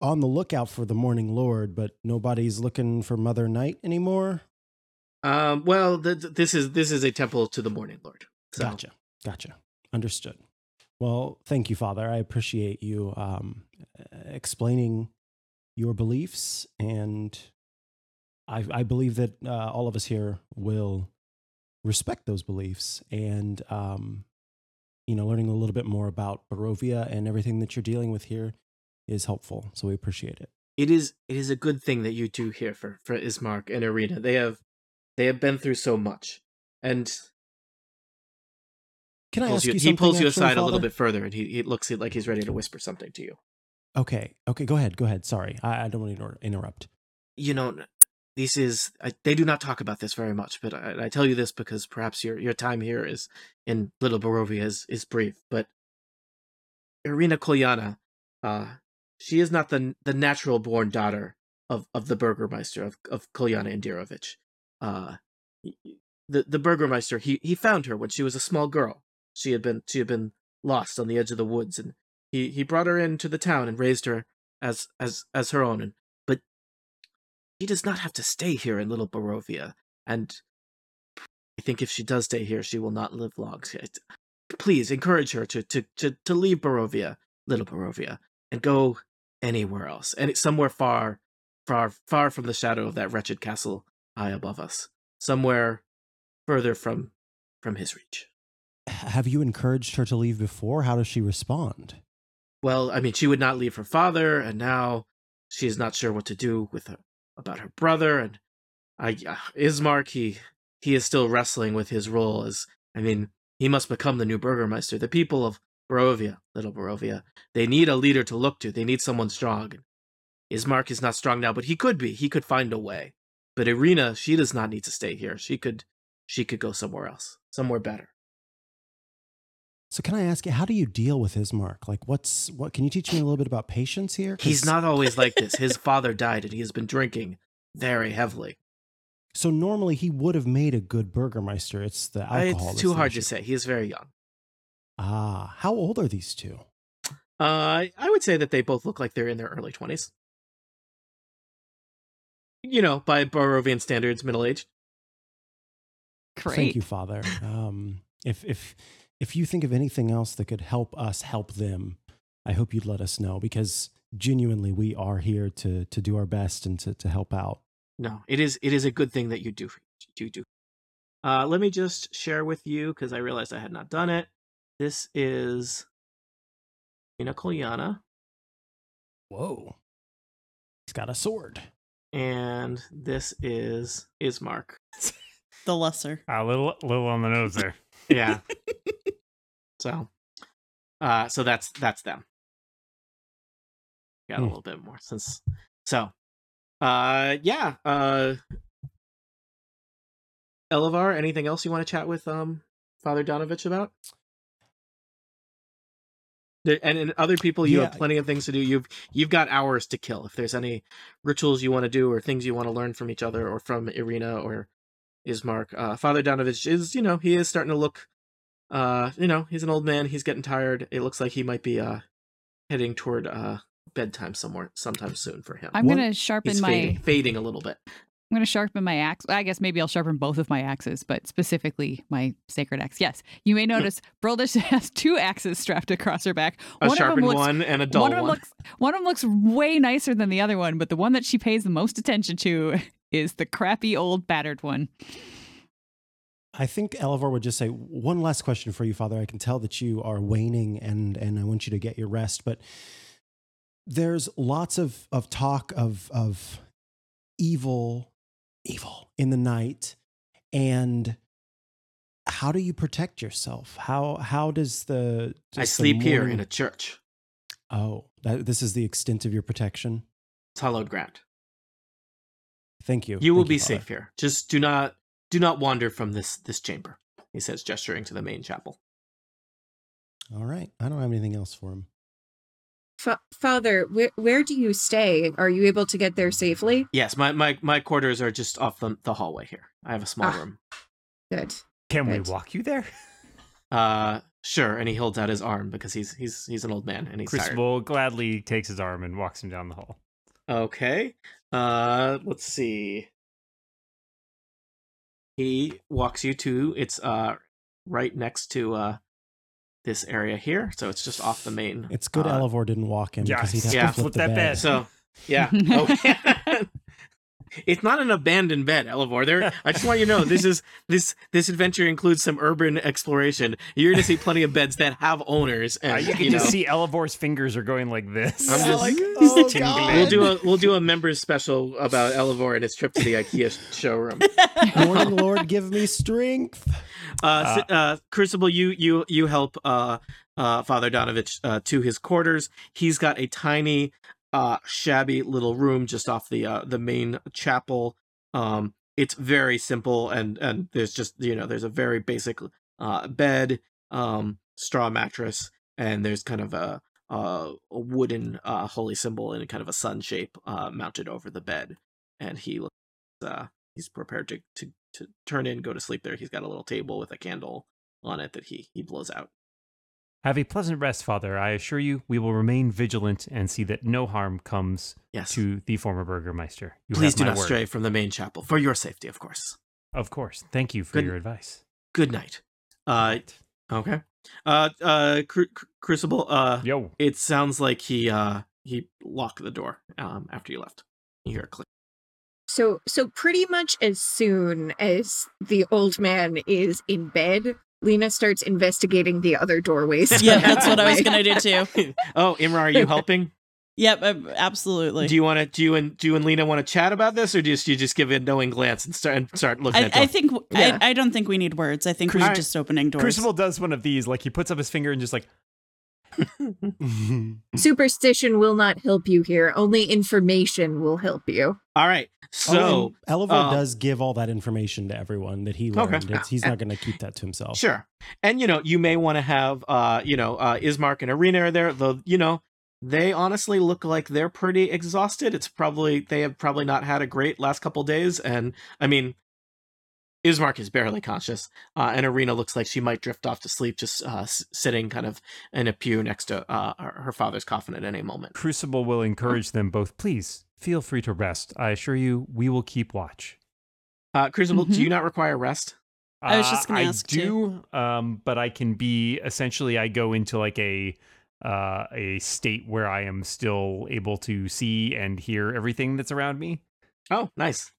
on the lookout for the morning Lord, but nobody's looking for Mother Night anymore. Um. Well, th- th- this is this is a temple to the Morning Lord. So, Gotcha. Gotcha. Understood. Well, thank you, Father. I appreciate you um, explaining your beliefs, and I, I believe that uh, all of us here will respect those beliefs. And um, you know, learning a little bit more about Barovia and everything that you're dealing with here is helpful. So we appreciate it. it is it is a good thing that you do here for for Ismark and Ireena. They have they have been through so much, and Can I ask you, you, he pulls you aside a little bit further, and he, he looks like he's ready to whisper something to you. Okay. Okay. Go ahead. Go ahead. Sorry, I, I don't want to inter- interrupt. You know, this is I, they do not talk about this very much, but I, I tell you this because perhaps your your time here is in Little Barovia is is brief. But Ireena Kolyana, uh, she is not the the natural born daughter of of the Burgermeister of of Kolyana Indirovich. Uh, the the Burgermeister he he found her when she was a small girl. She had been she had been lost on the edge of the woods, and he he brought her into the town and raised her as as as her own. And she does not have to stay here in Little Barovia, and I think if she does stay here, she will not live long. Please encourage her to to to, to leave Barovia, Little Barovia, and go anywhere else, and somewhere far, far, far from the shadow of that wretched castle high above us, somewhere further from from his reach. Have you encouraged her to leave before? How does she respond? Well, I mean, she would not leave her father, and now she is not sure what to do with her about her brother. And I, uh, Ismark, he he is still wrestling with his role as. I mean, he must become the new Burgermeister. The people of Barovia, little Barovia, they need a leader to look to. They need someone strong. Ismark is not strong now, but he could be. He could find a way. But Ireena, she does not need to stay here. She could she could go somewhere else, somewhere better. So can I ask you, how do you deal with Ismark? Like, what's what? Can you teach me a little bit about patience here? He's not always like this. His father died, and he has been drinking very heavily. So normally he would have made a good burgermeister. It's the alcohol. It's too hard to say. He is very young. Ah, how old are these two? Uh, I would say that they both look like they're in their early twenties. You know, by Barovian standards, middle aged. Great. Thank you, Father. Um, if if if you think of anything else that could help us help them, I hope you'd let us know because genuinely we are here to to do our best and to to help out. No, it is it is a good thing that you do do do. Uh, let me just share with you because I realized I had not done it. This is Ireena Kolyana. Whoa, he's got a sword. And this is Ismark. the lesser. A little, little on the nose there. Yeah. so, uh, so that's that's them. Got a Hmm. little bit more since. So, uh, yeah. Uh, Elevar, anything else you want to chat with um Father Donavich about? There, and, and other people, you have plenty of things to do. You've you've got hours to kill. If there's any rituals you want to do or things you want to learn from each other or from Ireena or Ismark, uh, Father Donavich is, you know, he is starting to look, uh, you know, he's an old man. He's getting tired. It looks like he might be uh heading toward uh bedtime somewhere sometime soon for him. I'm gonna sharpen He's my. fading, fading a little bit. I'm gonna sharpen my axe. I guess maybe I'll sharpen both of my axes, but specifically my sacred axe. Yes, you may notice Brildish has two axes strapped across her back. A one of sharpened them looks, one and a dull one one. of them looks one of them looks way nicer than the other one, but the one that she pays the most attention to is the crappy old battered one. I think Elevor would just say one last question for you, Father. I can tell that you are waning, and and I want you to get your rest. But there's lots of of talk of of evil, evil in the night, and how do you protect yourself? How how does the I does the sleep here in a church. oh that, this is the extent of your protection. It's hallowed ground. Thank you. You will Thank be Father. safe here. Just do not do not wander from this this chamber. He says, gesturing to the main chapel. All right. I don't have anything else for him. Fa- Father, where where do you stay? Are you able to get there safely? Yes, my my, my quarters are just off the, the hallway here. I have a small Ah. room. Good. Can we walk you there? Uh, sure. And he holds out his arm because he's he's he's an old man and he's tired. Crucible gladly takes his arm and walks him down the hall. Okay. Uh, let's see. He walks you to it's uh right next to uh this area here, so it's just off the main. It's good uh, Elevor didn't walk in Yeah, because he'd have yeah, to flip, flip the that bed. bed. So yeah. Okay. it's not an abandoned bed, Elevor. There I just want you to know this is this this adventure includes some urban exploration. You're gonna see plenty of beds that have owners Uh, you can you know, just see Elevor's fingers are going like this. I'm just- like, oh, tingling. We'll do a we'll do a members special about Elevor and his trip to the IKEA showroom. Morning, Lord, give me strength. Uh, S- uh, Crucible, you you you help uh, uh, Father Donavich uh, to his quarters. He's got a tiny, uh, shabby little room just off the uh, the main chapel. Um, it's very simple, and and there's just you know there's a very basic uh, bed, um, straw mattress, and there's kind of a a, wooden uh, holy symbol in kind of a sun shape uh, mounted over the bed, and he looks uh, he's prepared to to to turn in, go to sleep there. He's got a little table with a candle on it that he he blows out. Have a pleasant rest, Father. I assure you, we will remain vigilant and see that no harm comes Yes. to the former Burgermeister. You Please do not word. stray from the main chapel for your safety, of course. Of course. Thank you for Good- your advice. Good night. Uh, okay. Uh, uh, Cru- Cru- Crucible. Uh, Yo. it sounds like he uh he locked the door um after you left. You hear a click. So so pretty much as soon as the old man is in bed, Lena starts investigating the other doorways. yeah, that's what I was gonna do too. oh, Imra, are you helping? Yep, uh, absolutely. do you want to? Do you and do you and Lena want to chat about this, or just you just give a knowing glance and start and start looking I, at? I think Yeah. I, I don't think we need words. I think we're Alright. just opening doors. Crucible does one of these. Like he puts up his finger and just like, Superstition will not help you here. Only information will help you. All right. So oh, Elevor uh, does give all that information to everyone that he Okay. learned. It's, he's not going to keep that to himself. Sure. And you know, you may want to have uh, you know, uh Ismark and Ireena are there, though, you know, they honestly look like they're pretty exhausted. It's probably they have probably not had a great last couple days and I mean Ismark is barely conscious, uh, and Ireena looks like she might drift off to sleep, just uh, s- sitting kind of in a pew next to uh, her her father's coffin at any moment. Crucible will encourage them both. Please feel free to rest. I assure you, we will keep watch. Uh, Crucible, do Mhm. you not require rest? I was just Uh, gonna ask, I do, um, but I can be essentially. I go into like a uh, a state where I am still able to see and hear everything that's around me. Oh, nice.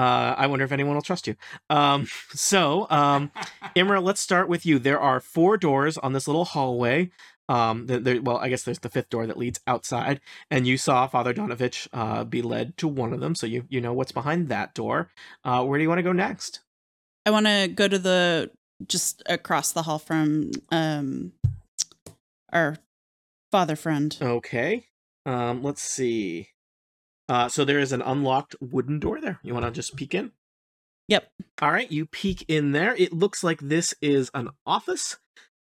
Uh, I wonder if anyone will trust you. Um, so, um, Imra, let's start with you. There are four doors on this little hallway. Um, there, well, I guess there's the fifth door that leads outside, and you saw Father Donavich uh, be led to one of them, so you you know what's behind that door. Uh, where do you want to go next? I want to go to the just across the hall from um our father friend. Okay. Um, let's see. Uh, so there is an unlocked wooden door there. You want to just peek in? Yep. All right, you peek in there. It looks like this is an office.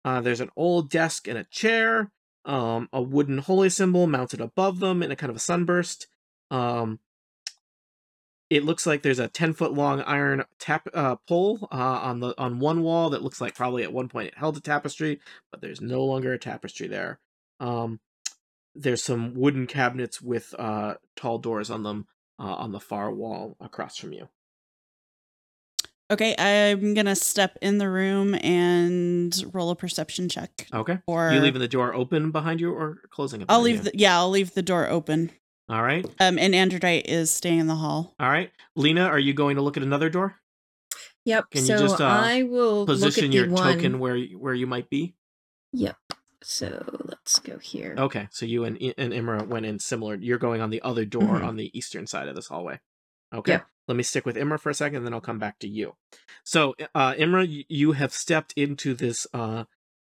Uh, there's an old desk and a chair, um, a wooden holy symbol mounted above them in a kind of a sunburst. Um, it looks like there's a 10 foot long iron tap uh, pole uh, on the on one wall that looks like probably at one point it held a tapestry, but there's no longer a tapestry there. Um, there's some wooden cabinets with uh, tall doors on them uh, on the far wall across from you. Okay, I'm gonna step in the room and roll a perception check. Okay. Or you leaving the door open behind you or closing it? I'll leave you? the yeah, I'll leave the door open. All right. Um, and Androdite is staying in the hall. All right. Lena, are you going to look at another door? Yep. Can you so just, uh, I will Position look at your the one. token where where you might be. Yep. So let's go here. Okay. So you and and Imra went in similar. You're going on the other door Mhm. on the eastern side of this hallway. Okay. Yep. Let me stick with Imra for a second, then I'll come back to you. So, uh, Imra, you have stepped into this uh,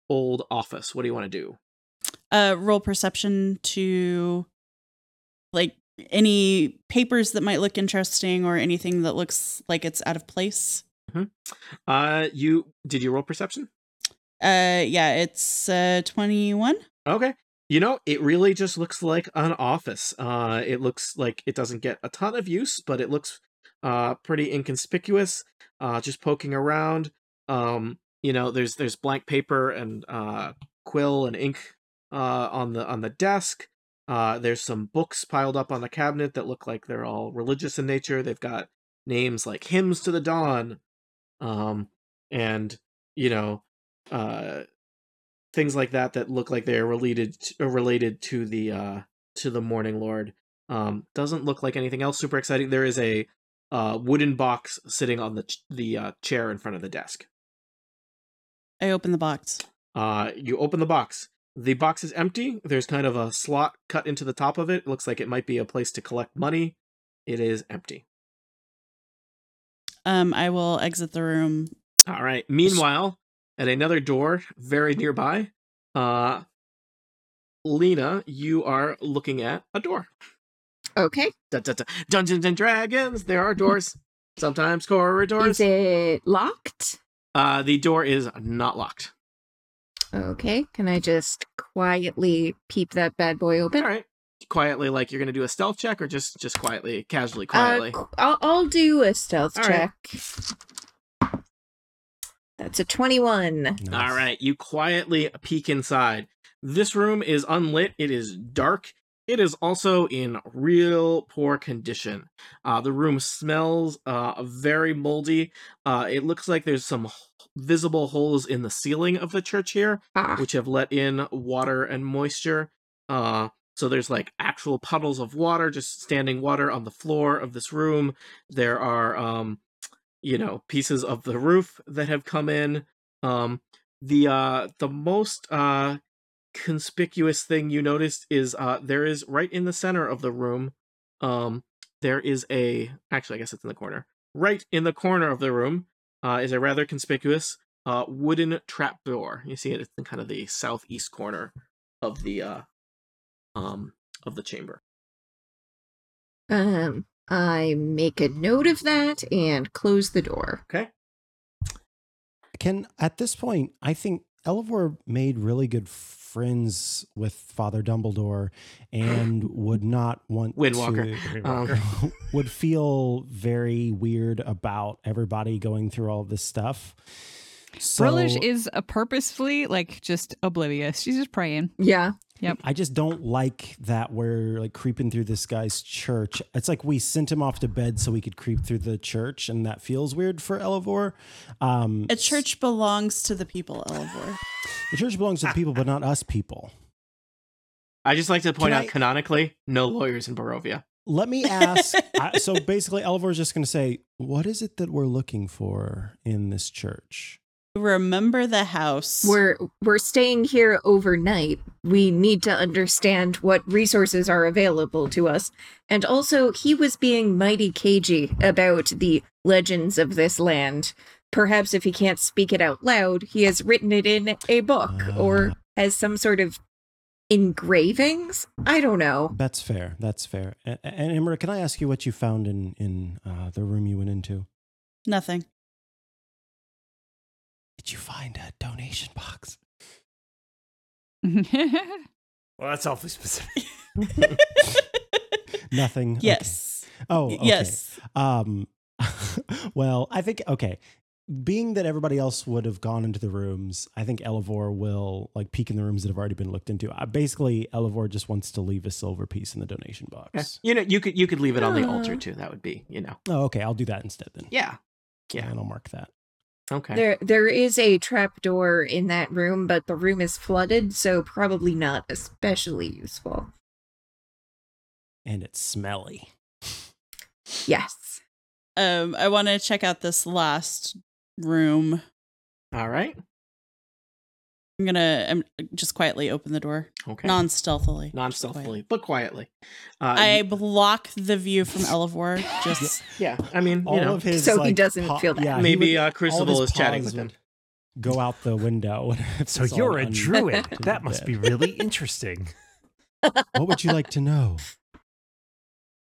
old office. What do you want to do? Uh, roll perception to like any papers that might look interesting or anything that looks like it's out of place. Uh, you did you roll perception? Uh, yeah, it's uh 21. Okay. You know, it really just looks like an office. Uh, it looks like it doesn't get a ton of use, but it looks uh pretty inconspicuous. Uh, just poking around. Um, you know, there's there's blank paper and uh quill and ink uh on the on the desk. Uh, there's some books piled up on the cabinet that look like they're all religious in nature. They've got names like hymns to the dawn, um, and you know, uh, things like that that look like they're related to, uh, related to the uh to the morning lord um doesn't look like anything else super exciting. There is a uh wooden box sitting on the ch- the uh, chair in front of the desk. I open the box. uh you open the box. The box is empty. There's kind of a slot cut into the top of it, it looks like it might be a place to collect money. It is empty. Um, I will exit the room. all right. Meanwhile at another door very nearby uh lena you are looking at a door Okay. Dungeons and Dragons. There are doors. sometimes corridors. Is it locked? Uh, the door is not locked. Okay. Can I just quietly peep that bad boy open? All right. Quietly, like you're gonna do a stealth check, or just just quietly, casually, Uh, quietly. qu- I'll, I'll do a stealth All right. Check. That's a 21. Nice. All right, you quietly peek inside. This room is unlit. It is dark. It is also in real poor condition. Uh, the room smells uh, very moldy. Uh, it looks like there's some h- visible holes in the ceiling of the church here, Ah, which have let in water and moisture. Uh, so there's like actual puddles of water, just standing water on the floor of this room. There are, um, you know, pieces of the roof that have come in. Um, the uh, the most uh, conspicuous thing you noticed is uh, there is right in the center of the room. Um, there is a actually, I guess it's in the corner. Right in the corner of the room uh, is a rather conspicuous uh, wooden trap door. You see it it's in kind of the southeast corner of the uh, um of the chamber. um, I make a note of that and close the door. Okay. Can at this point, I think Elivor made really good friends with Father Dumbledore and would not want Windwalker. to Um, would feel very weird about everybody going through all this stuff. So Brillish is a purposefully like just oblivious. She's just praying. Yeah. Yep. I just don't like that we're like creeping through this guy's church. It's like we sent him off to bed so we could creep through the church, and that feels weird for Elivor. Um, A church belongs to the people, Elivor. the church belongs to the people, but not us people. I just like to point Can out I- canonically, no lawyers in Barovia. Let me ask. I, so basically, Elivor is just going to say, "What is it that we're looking for in this church?" Remember the house. We're we're staying here overnight. We need to understand what resources are available to us. And also, he was being mighty cagey about the legends of this land. Perhaps if he can't speak it out loud, he has written it in a book or has some sort of engravings. I don't know. That's fair. That's fair. And, and Imra, can I ask you what you found in in uh, the room you went into? Nothing. Did you find a donation box? Well, that's awfully specific. Nothing. Okay. yes. Oh, okay. Yes. Um, well, I think okay. Being that everybody else would have gone into the rooms, I think Elivor will like peek in the rooms that have already been looked into. Uh, basically, Elivor just wants to leave a silver piece in the donation box. Yeah. You know, you could you could leave it on the altar too. That would be, you know. Oh, okay. I'll do that instead then. Yeah. Yeah. and I'll mark that. Okay. There there is a trap door in that room, but the room is flooded, so probably not especially useful. And it's smelly. Yes. Um, I want to check out this last room. All right. I'm gonna I'm just quietly open the door, Okay. non-stealthily. Non stealthily, but quietly. Uh, I you- block the view from Elivor. Just yeah. I mean, All you know, of his So he doesn't paw- feel that. Yeah, maybe would- uh, Crucible is chatting with him. Go out the window. So you're a un- druid. That must be really interesting. What would you like to know?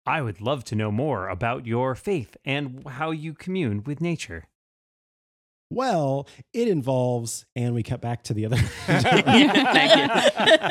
I would love to know more about your faith and how you commune with nature. Well, it involves, and we cut back to the other. Thank you.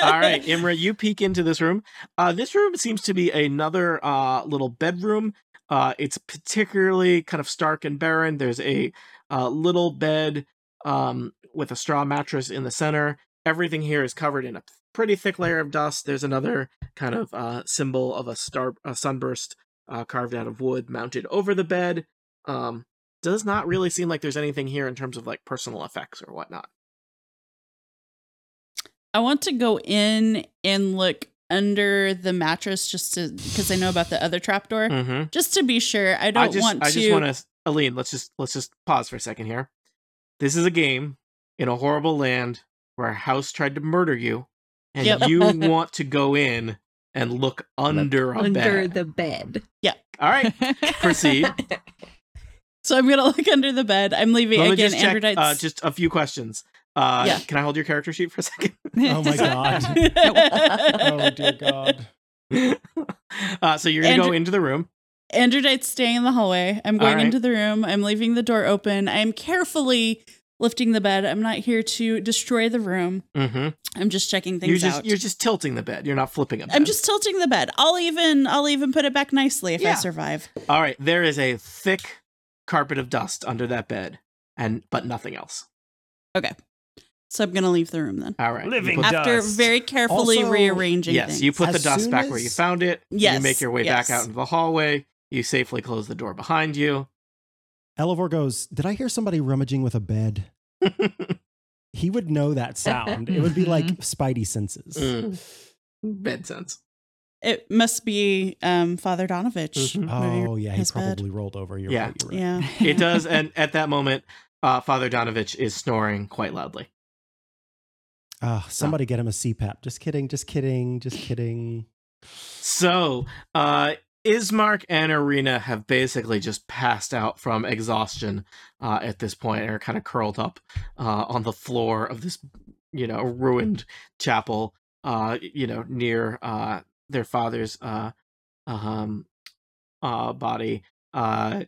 All right, Imra, you peek into this room. Uh, this room seems to be another uh, little bedroom. Uh, it's particularly kind of stark and barren. There's a uh, little bed um, with a straw mattress in the center. Everything here is covered in a pretty thick layer of dust. There's another kind of uh, symbol of a star, a sunburst uh, carved out of wood, mounted over the bed. Um, does not really seem like there's anything here in terms of like personal effects or whatnot. I want to go in and look under the mattress just to because I know about the other trapdoor. Mm-hmm. Just to be sure. I don't I just, want to. I just want to, Aleen. Let's just let's just pause for a second here. This is a game in a horrible land where a house tried to murder you, and Yep. you want to go in and look under a Under bed. the bed. Yeah. All right, proceed. So I'm gonna look under the bed. I'm leaving Let me again. just check. Uh, just a few questions. Uh, Yeah. Can I hold your character sheet for a second? Oh my god. oh dear God. uh, so you're gonna go into the room. Androdite's staying in the hallway. I'm going right. into the room. I'm leaving the door open. I am carefully lifting the bed. I'm not here to destroy the room. Mm-hmm. I'm just checking things You're just out. you're just tilting the bed. You're not flipping it. I'm just tilting the bed. I'll even I'll even put it back nicely if I survive. All right, there is a thick carpet of dust under that bed, and but nothing else. Okay. So I'm gonna leave the room then. All right, Living put- dust. After very carefully Also- rearranging yes, things. you put the dust soon back where you found it. Yes, you make your way back out into the hallway. You safely close the door behind you. Elevor goes, Did I hear somebody rummaging with a bed? He would know that sound. it would be like Spidey senses. Mm. Bed sense. It must be um, Father Donavich. Mhm. Oh, yeah, he his bed. probably rolled over. You're Yeah. right. You're right. Yeah. It does, and at that moment, uh, Father Donavich is snoring quite loudly. Ah, somebody get him a CPAP. Just kidding. Just kidding. Just kidding. So, uh, Ismark and Ireena have basically just passed out from exhaustion uh, at this point and are kind of curled up uh, on the floor of this, you know, ruined chapel, uh, you know, near uh, their father's uh, um, uh, body. Uh,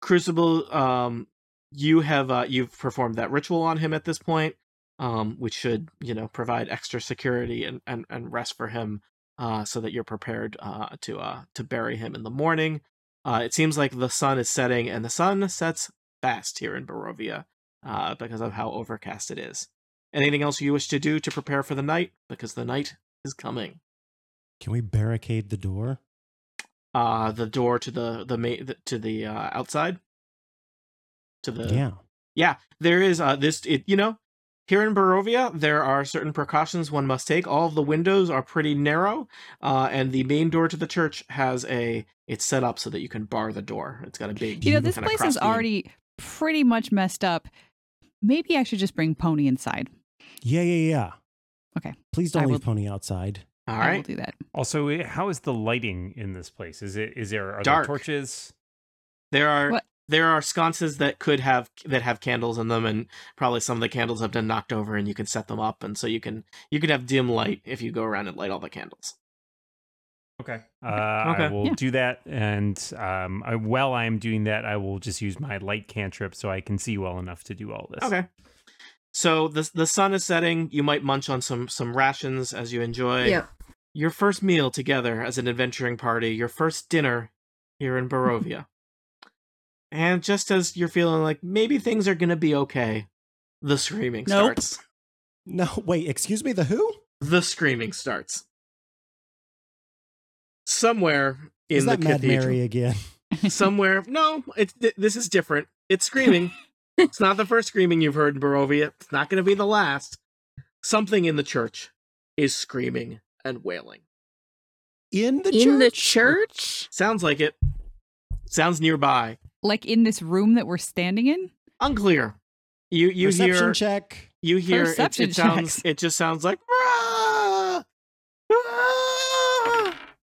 Crucible, um, you have uh, you've performed that ritual on him at this point, um, which should you know provide extra security and, and, and rest for him uh, so that you're prepared uh, to uh, to bury him in the morning. Uh, it seems like the sun is setting, and the sun sets fast here in Barovia uh, because of how overcast it is. Anything else you wish to do to prepare for the night? Because the night is coming. Can we barricade the door? Uh, the door to the the ma- to the uh, outside. To the yeah. yeah, there is uh this it you know here in Barovia there are certain precautions one must take. All of the windows are pretty narrow, uh, and the main door to the church has a it's set up so that you can bar the door. It's got a big You know, this place is crossbeam. already pretty much messed up. Maybe I should just bring Pony inside. Yeah, yeah, yeah. Okay. Please don't I leave will- Pony outside. All I will do that. Also, eh, how is the lighting in this place? Is it is there are Dark. there torches? There are What? there are sconces that could have that have candles in them, and probably some of the candles have been knocked over, and you can set them up, and so you can you can have dim light if you go around and light all the candles. Okay. Uh, I will Yeah. do that, and um, I, while I am doing that, I will just use my light cantrip so I can see well enough to do all this. Okay. So the the sun is setting. You might munch on some some rations as you enjoy Yeah. your first meal together as an adventuring party. Your first dinner here in Barovia. and just as you're feeling like maybe things are gonna be okay, the screaming Nope. starts. No, wait, excuse me, the who? The screaming starts. Somewhere in Is the that Mad cathedral. Mary again? somewhere. No, it's th- this is different. It's screaming. It's not the first screaming you've heard in Barovia. It's not going to be the last. Something in the church is screaming and wailing. In the In the church? church? Sounds like it. Sounds nearby. Like in this room that we're standing in? Unclear. You you Perception hear check. you hear it, Perception it sounds checks. it just sounds like "Rah!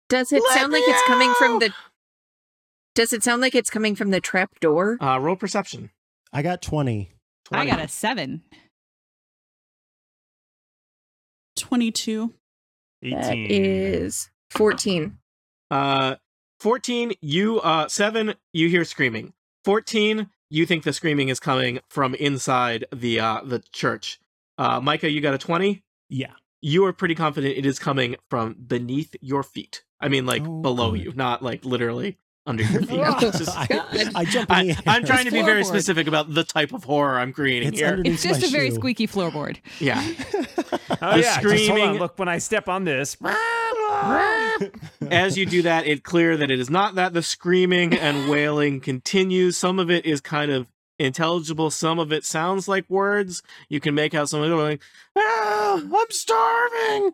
Does it Let sound like me it's coming from the Does it sound like it's coming from the trap door? uh roll perception. I got 20. 20. I got a seven. 22. That 18. is 14. Uh, 14, you, uh, 7, you hear screaming. 14, you think the screaming is coming from inside the, uh, the church. Uh, Micah, you got a 20? Yeah. You are pretty confident it is coming from beneath your feet. I mean, like, Oh, below good. you, not, like, literally under your feet. Just- I, God. I jump in the I, air. I'm trying to be very specific about the type of horror I'm creating It's here. It's just my a very squeaky floorboard. Yeah. Oh The yeah, just hold screaming- on. Look when I step on this. As you do that, it's clear that it is not that the screaming and wailing continues. Some of it is kind of intelligible. Some of it sounds like words. You can make out some of it going, ah, I'm starving.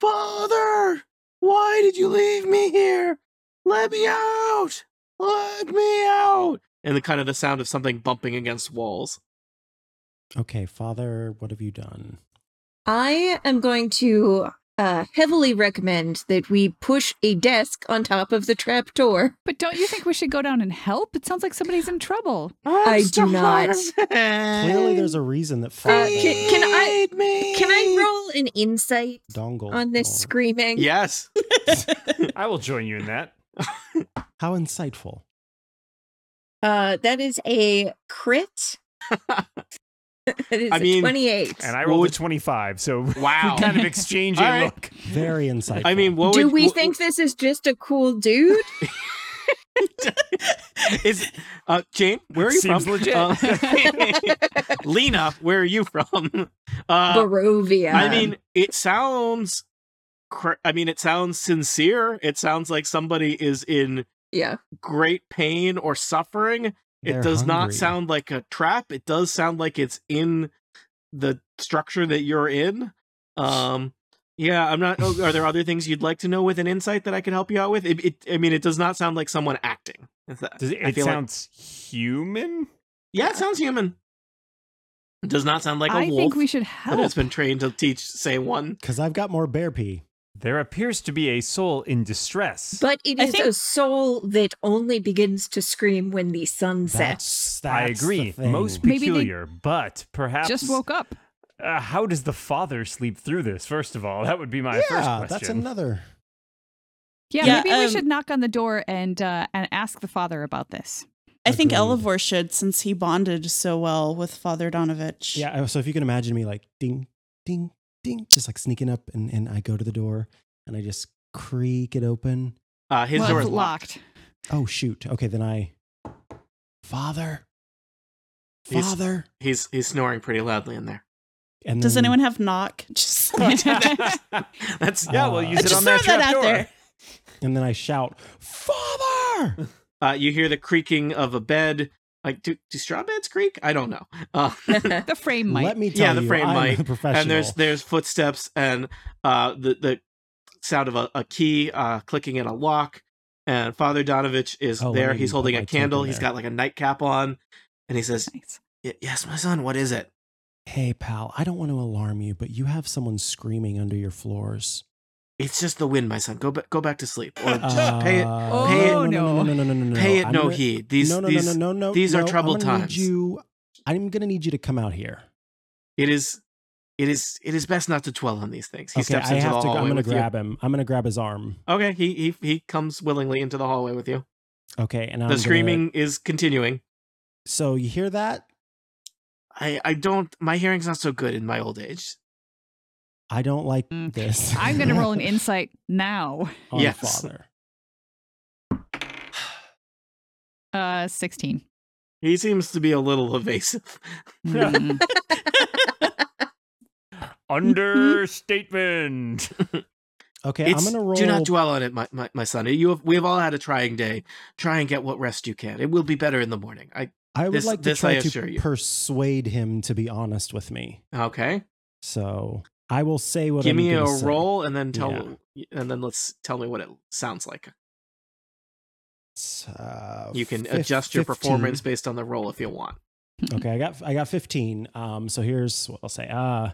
Father, why did you leave me here? Let me out. Let me out. And the kind of the sound of something bumping against walls. okay, Father, what have you done? I am going to uh, heavily recommend that we push a desk on top of the trap door. But don't you think we should go down and help? It sounds like somebody's in trouble. I do not. Clearly, there's a reason that Uh, Father can, can I me. can I roll an insight dongle on this or- screaming? Yes. I will join you in that. How insightful. Uh, that is a crit. it is I a mean- 28. And I What rolled would- a 25, so Wow. we kind of exchange a All right. look. Very insightful. I mean, what Do would, we what- think this is just a cool dude? is uh Jane? Where are you Seems from? legit. Uh, Lena, where are you from? Uh, Barovia. I mean, it sounds. Cr- I mean, it sounds sincere. It sounds like somebody is in yeah. great pain or suffering. It They're does not sound like a trap. It does sound like it's in the structure that you're in. Um, yeah, I'm not. oh, Are there other things you'd like to know with an insight that I can help you out with? It, it I mean, it does not sound like someone acting. That- Does it, it feel like- sounds human? yeah, it sounds human. It does not sound like a I wolf. I think we should that help. has been trained to teach, say one. because I've got more bear pee. There appears to be a soul in distress. But it I is think- a soul that only begins to scream when the sun sets. That's, I that's the agree. thing. Most Maybe they peculiar, but perhaps Just woke up. Uh, how does the father sleep through this? First of all, that would be my first yeah, question. that's another. Yeah, Yeah, maybe we um, should knock on the door and uh, and ask the father about this. I think Agreed. Elivor should, since he bonded so well with Father Donavich. Yeah. So if you can imagine me like ding, ding, ding, just like sneaking up, and, and I go to the door and I just creak it open. Uh, his well, door is locked. locked. Oh shoot. Okay, then I. Father. Father. He's he's snoring pretty loudly in there. And Does then- anyone have knock? Just That's yeah, Uh, we'll use it Just on that throw that trap out door. there. And then I shout, Father! Uh, you hear the creaking of a bed. Like, do, do straw beds creak? I don't know. Uh, The frame might. Let me tell Yeah, the you, frame I'm might. a professional. and there's there's footsteps and uh, the the sound of a, a key uh, clicking in a lock. And Father Donavich is Oh, there. He's holding a candle. He's there. got like a nightcap on, and he says, Nice. "Yes, my son. What is it?" hey, pal, I don't want to alarm you, but you have someone screaming under your floors. It's just the wind, my son. Go back. Go back to sleep, or just pay it. Uh, pay it- no, no, no. no, no, no, no, pay it I'm no gonna- heed. These no, no, these no, no, no, no. these are no, troubled I'm gonna times. You, I'm gonna need you to come out here. it is it is it is best not to dwell on these things. He okay, steps I into have the to. hallway I'm gonna with grab him. I'm gonna grab his arm. Okay, he he he comes willingly into the hallway with you. Okay, and I'm the gonna- screaming is continuing. So you hear that? I I don't. My hearing's not so good in my old age. I don't like Mm. this. I'm going to roll an insight now. on Yes. father. Uh, 16. He seems to be a little evasive. Mm. Understatement. Okay, It's, I'm gonna roll. Do not dwell on it, my, my, my son. You have, we have all had a trying day. Try and get what rest you can. It will be better in the morning. I I would this- like to this try I to you. persuade him to be honest with me. okay. So I will say what. Give I'm me a say. roll and then tell and then let's tell me what it sounds like. Uh, You can fif- adjust your 15. performance based on the roll if you want. Okay, I got I got 15. Um, so here's what I'll say. Uh,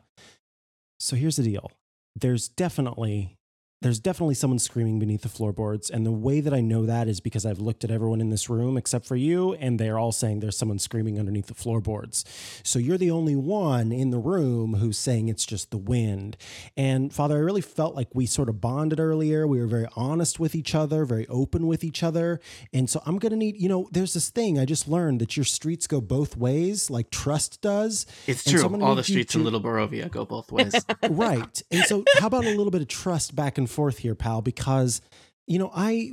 so here's the deal. There's definitely there's definitely someone screaming beneath the floorboards, and the way that I know that is because I've looked at everyone in this room except for you, and they're all saying there's someone screaming underneath the floorboards. So you're the only one in the room who's saying it's just the wind. And Father, I really felt like we sort of bonded earlier. We were very honest with each other, very open with each other. And so I'm going to need, you know, there's this thing I just learned that your streets go both ways, like trust does. It's And true. so all the streets in Little Barovia go both ways. right. And so, how about a little bit of trust back and forth here, pal? Because, you know, I,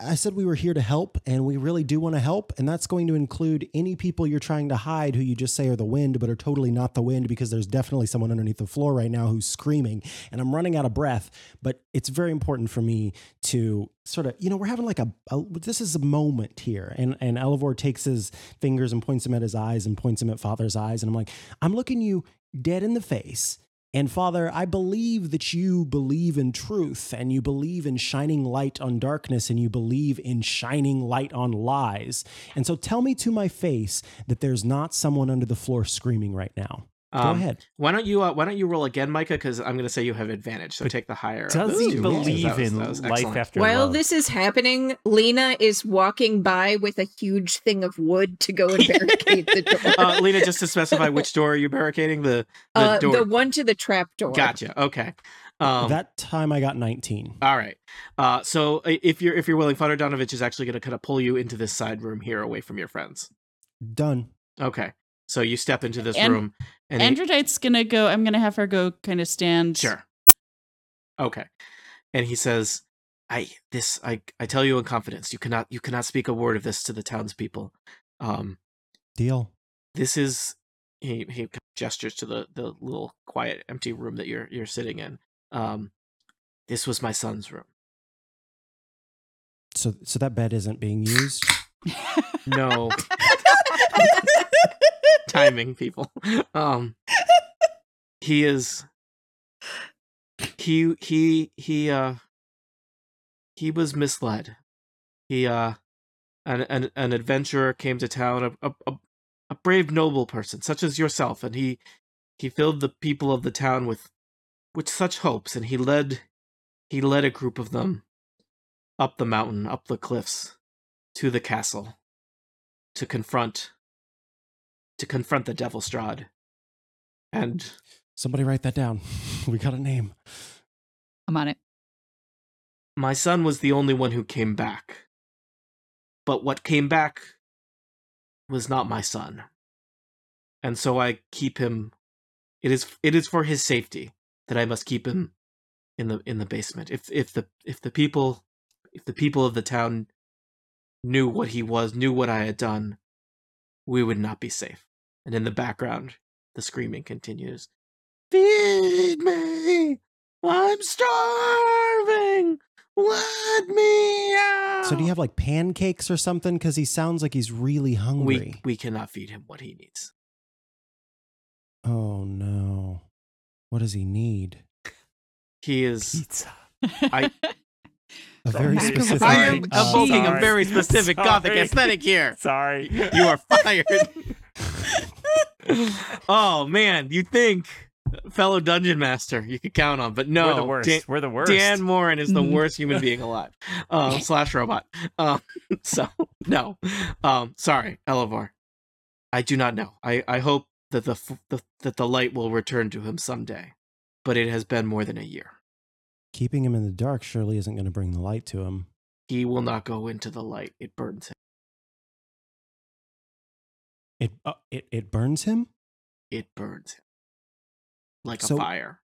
I said we were here to help, and we really do want to help, and that's going to include any people you're trying to hide who you just say are the wind, but are totally not the wind because there's definitely someone underneath the floor right now who's screaming, and I'm running out of breath. But it's very important for me to sort of, you know, we're having like a, a this is a moment here, and and Elivor takes his fingers and points them at his eyes and points them at Father's eyes, and I'm like, I'm looking you dead in the face. And Father, I believe that you believe in truth and you believe in shining light on darkness and you believe in shining light on lies. And so tell me to my face that there's not someone under the floor screaming right now. Go Um, ahead. Why don't you uh, Why don't you roll again, Micah? Because I'm going to say you have advantage. So But take the higher. Does he two rolls. rolls. believe That was- in that was life excellent. after While love? this is happening, Lena is walking by with a huge thing of wood to go and barricade the door. uh, Lena, just to specify which door are you barricading? The the Uh, door. the one to the trap door. Gotcha. Okay. Um, that time I got 19. all right. Uh, so if you're if you're willing, Father Donavich is actually going to kind of pull you into this side room here, away from your friends. Done. Okay. So you step into this And- room, and he- Androdite's gonna go. I'm gonna have her go kind of stand. Sure. Okay. And he says, "I this I I tell you in confidence. You cannot you cannot speak a word of this to the townspeople. Um, Deal. this is." He he gestures to the the little quiet empty room that you're you're sitting in. Um, this was my son's room. So so that bed isn't being used. No timing, people. Um, he is. He he he uh. He was misled. He uh, an an, an adventurer came to town, a, a a brave noble person such as yourself, and he he filled the people of the town with with such hopes, and he led he led a group of them up the mountain, up the cliffs, to the castle, to confront to confront the Devil Strahd. And Somebody write that down. We got a name. I'm on it. my son was the only one who came back. But what came back was not my son. And so I keep him it is it is for his safety that I must keep him in the in the basement. If if the if the people if the people of the town knew what he was, knew what I had done, we would not be safe. And in the background, the screaming continues. Feed me! I'm starving! Let me out! So do you have like pancakes or something? Because he sounds like he's really hungry. we we cannot feed him what he needs. Oh no. What does he need? He is Pizza. I- A very specific. I am uh, evoking a very specific gothic aesthetic here. Sorry. You are fired. oh man, you think fellow dungeon master you could count on, but no, We're the worst. Dan, We're the worst. Dan Moren is the Mhm. worst human being alive. Um, slash robot. Um, so no. Um, sorry, Elevor. I do not know. I, I hope that the, f- the that the light will return to him someday, but it has been more than a year. Keeping him in the dark surely isn't going to bring the light to him. He will not go into the light. It burns him. It uh, it it burns him. It burns him like So- a fire.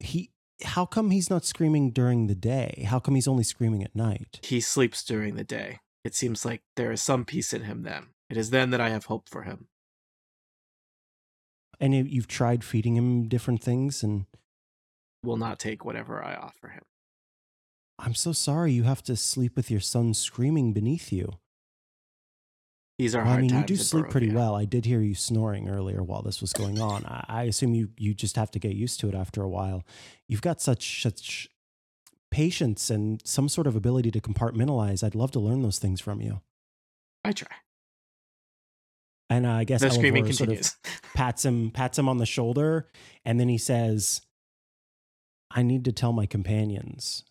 He. How come he's not screaming during the day? How come he's only screaming at night? He sleeps during the day. It seems like there is some peace in him then. It is then that I have hope for him. And you- you've tried feeding him different things, and Will not take whatever I offer him. I'm so sorry you have to sleep with your son screaming beneath you. These are Well, I mean, you do sleep pretty well. I did hear you snoring earlier while this was going on. I, I assume you you just have to get used to it after a while. You've got such such patience and some sort of ability to compartmentalize. I'd love to learn those things from you. I try. And uh, I guess The screaming Elevor sort of continues. pats him pats him on the shoulder, and then he says, "I need to tell my companions."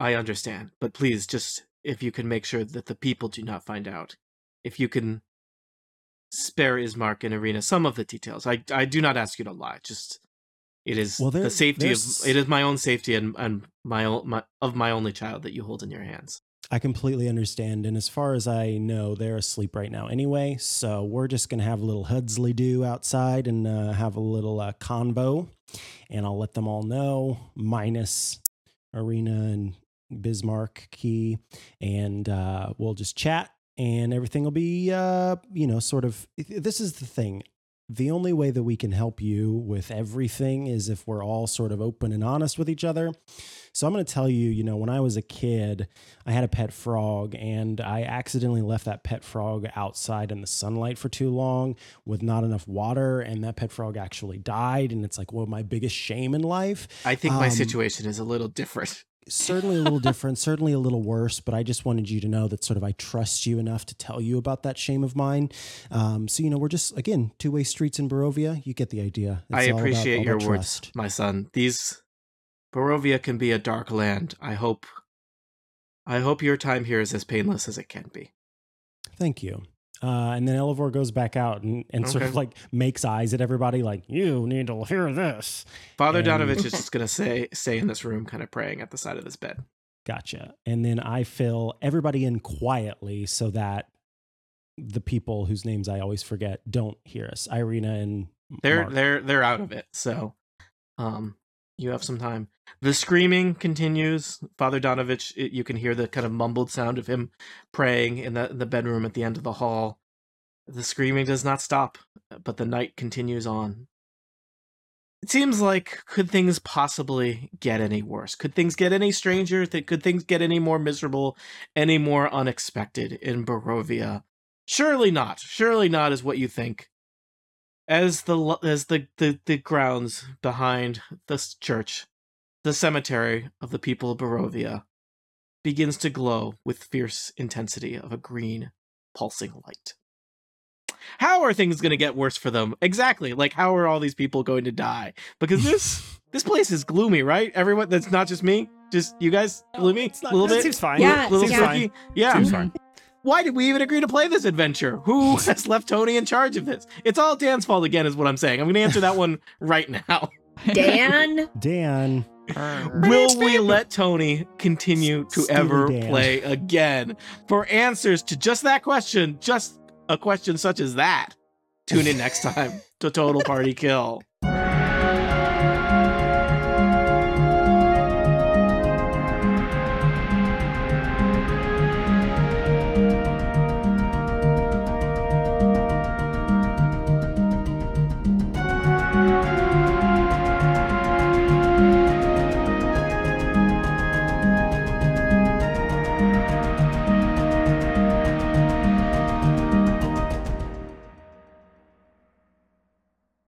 I understand, but please, just if you can make sure that the people do not find out, if you can spare Ismark and Ireena some of the details. I I do not ask you to lie. Just it is Well, there- the safety of it is my own safety and and my, own, my of my only child that you hold in your hands. I completely understand. And as far as I know, they're asleep right now anyway. So we're just going to have a little Hudsley do outside and uh, have a little uh, convo. And I'll let them all know, minus Ireena and Bismarck Key. And uh, we'll just chat and everything will be, uh, you know, sort of. This is the thing. The only way that we can help you with everything is if we're all sort of open and honest with each other. So I'm going to tell you, you know, when I was a kid, I had a pet frog and I accidentally left that pet frog outside in the sunlight for too long with not enough water and that pet frog actually died and it's like of my biggest shame in life. I think my Um, situation is a little different. Certainly a little different, certainly a little worse, but I just wanted you to know that sort of I trust you enough to tell you about that shame of mine. Um, so you know, we're just again two-way streets in Barovia. You get the idea. I It's all about- appreciate all your about words, trust. my son. These Barovia can be a dark land. I hope I hope your time here is as painless as it can be. Thank you. Uh, and then Elevor goes back out and, and sort of like makes eyes at everybody, like, you need to hear this. Father And- Donavich is just gonna say stay in this room, kind of praying at the side of this bed. Gotcha. And then I fill everybody in quietly so that the people whose names I always forget don't hear us. Ireena and They're Mark. they're they're out of it. So um you have some time. The screaming continues. Father Donavich, it, you can hear the kind of mumbled sound of him praying in the in the bedroom at the end of the hall. The screaming does not stop, but the night continues on. It seems like could things possibly get any worse? Could things get any stranger? Could things get any more miserable, any more unexpected in Barovia? Surely not. Surely not is what you think as the as the, the the grounds behind this church, the cemetery of the people of Barovia, begins to glow with fierce intensity of a green, pulsing light. How are things going to get worse for them? Exactly. Like how are all these people going to die? Because this this place is gloomy, right? Everyone. That's not just me. Just you guys gloomy. it's a little bit. seems fine. Yeah, little seems yeah. fine. spooky. Yeah. Seems fine. Why did we even agree to play this adventure? Who has left Tony in charge of this? It's all Dan's fault again, is what I'm saying. I'm going to answer that one right now. Dan, Dan. Will we let Tony continue to Steely ever Dan. play again? For answers to just that question, just a question such as that, tune in next time to Total Party Kill.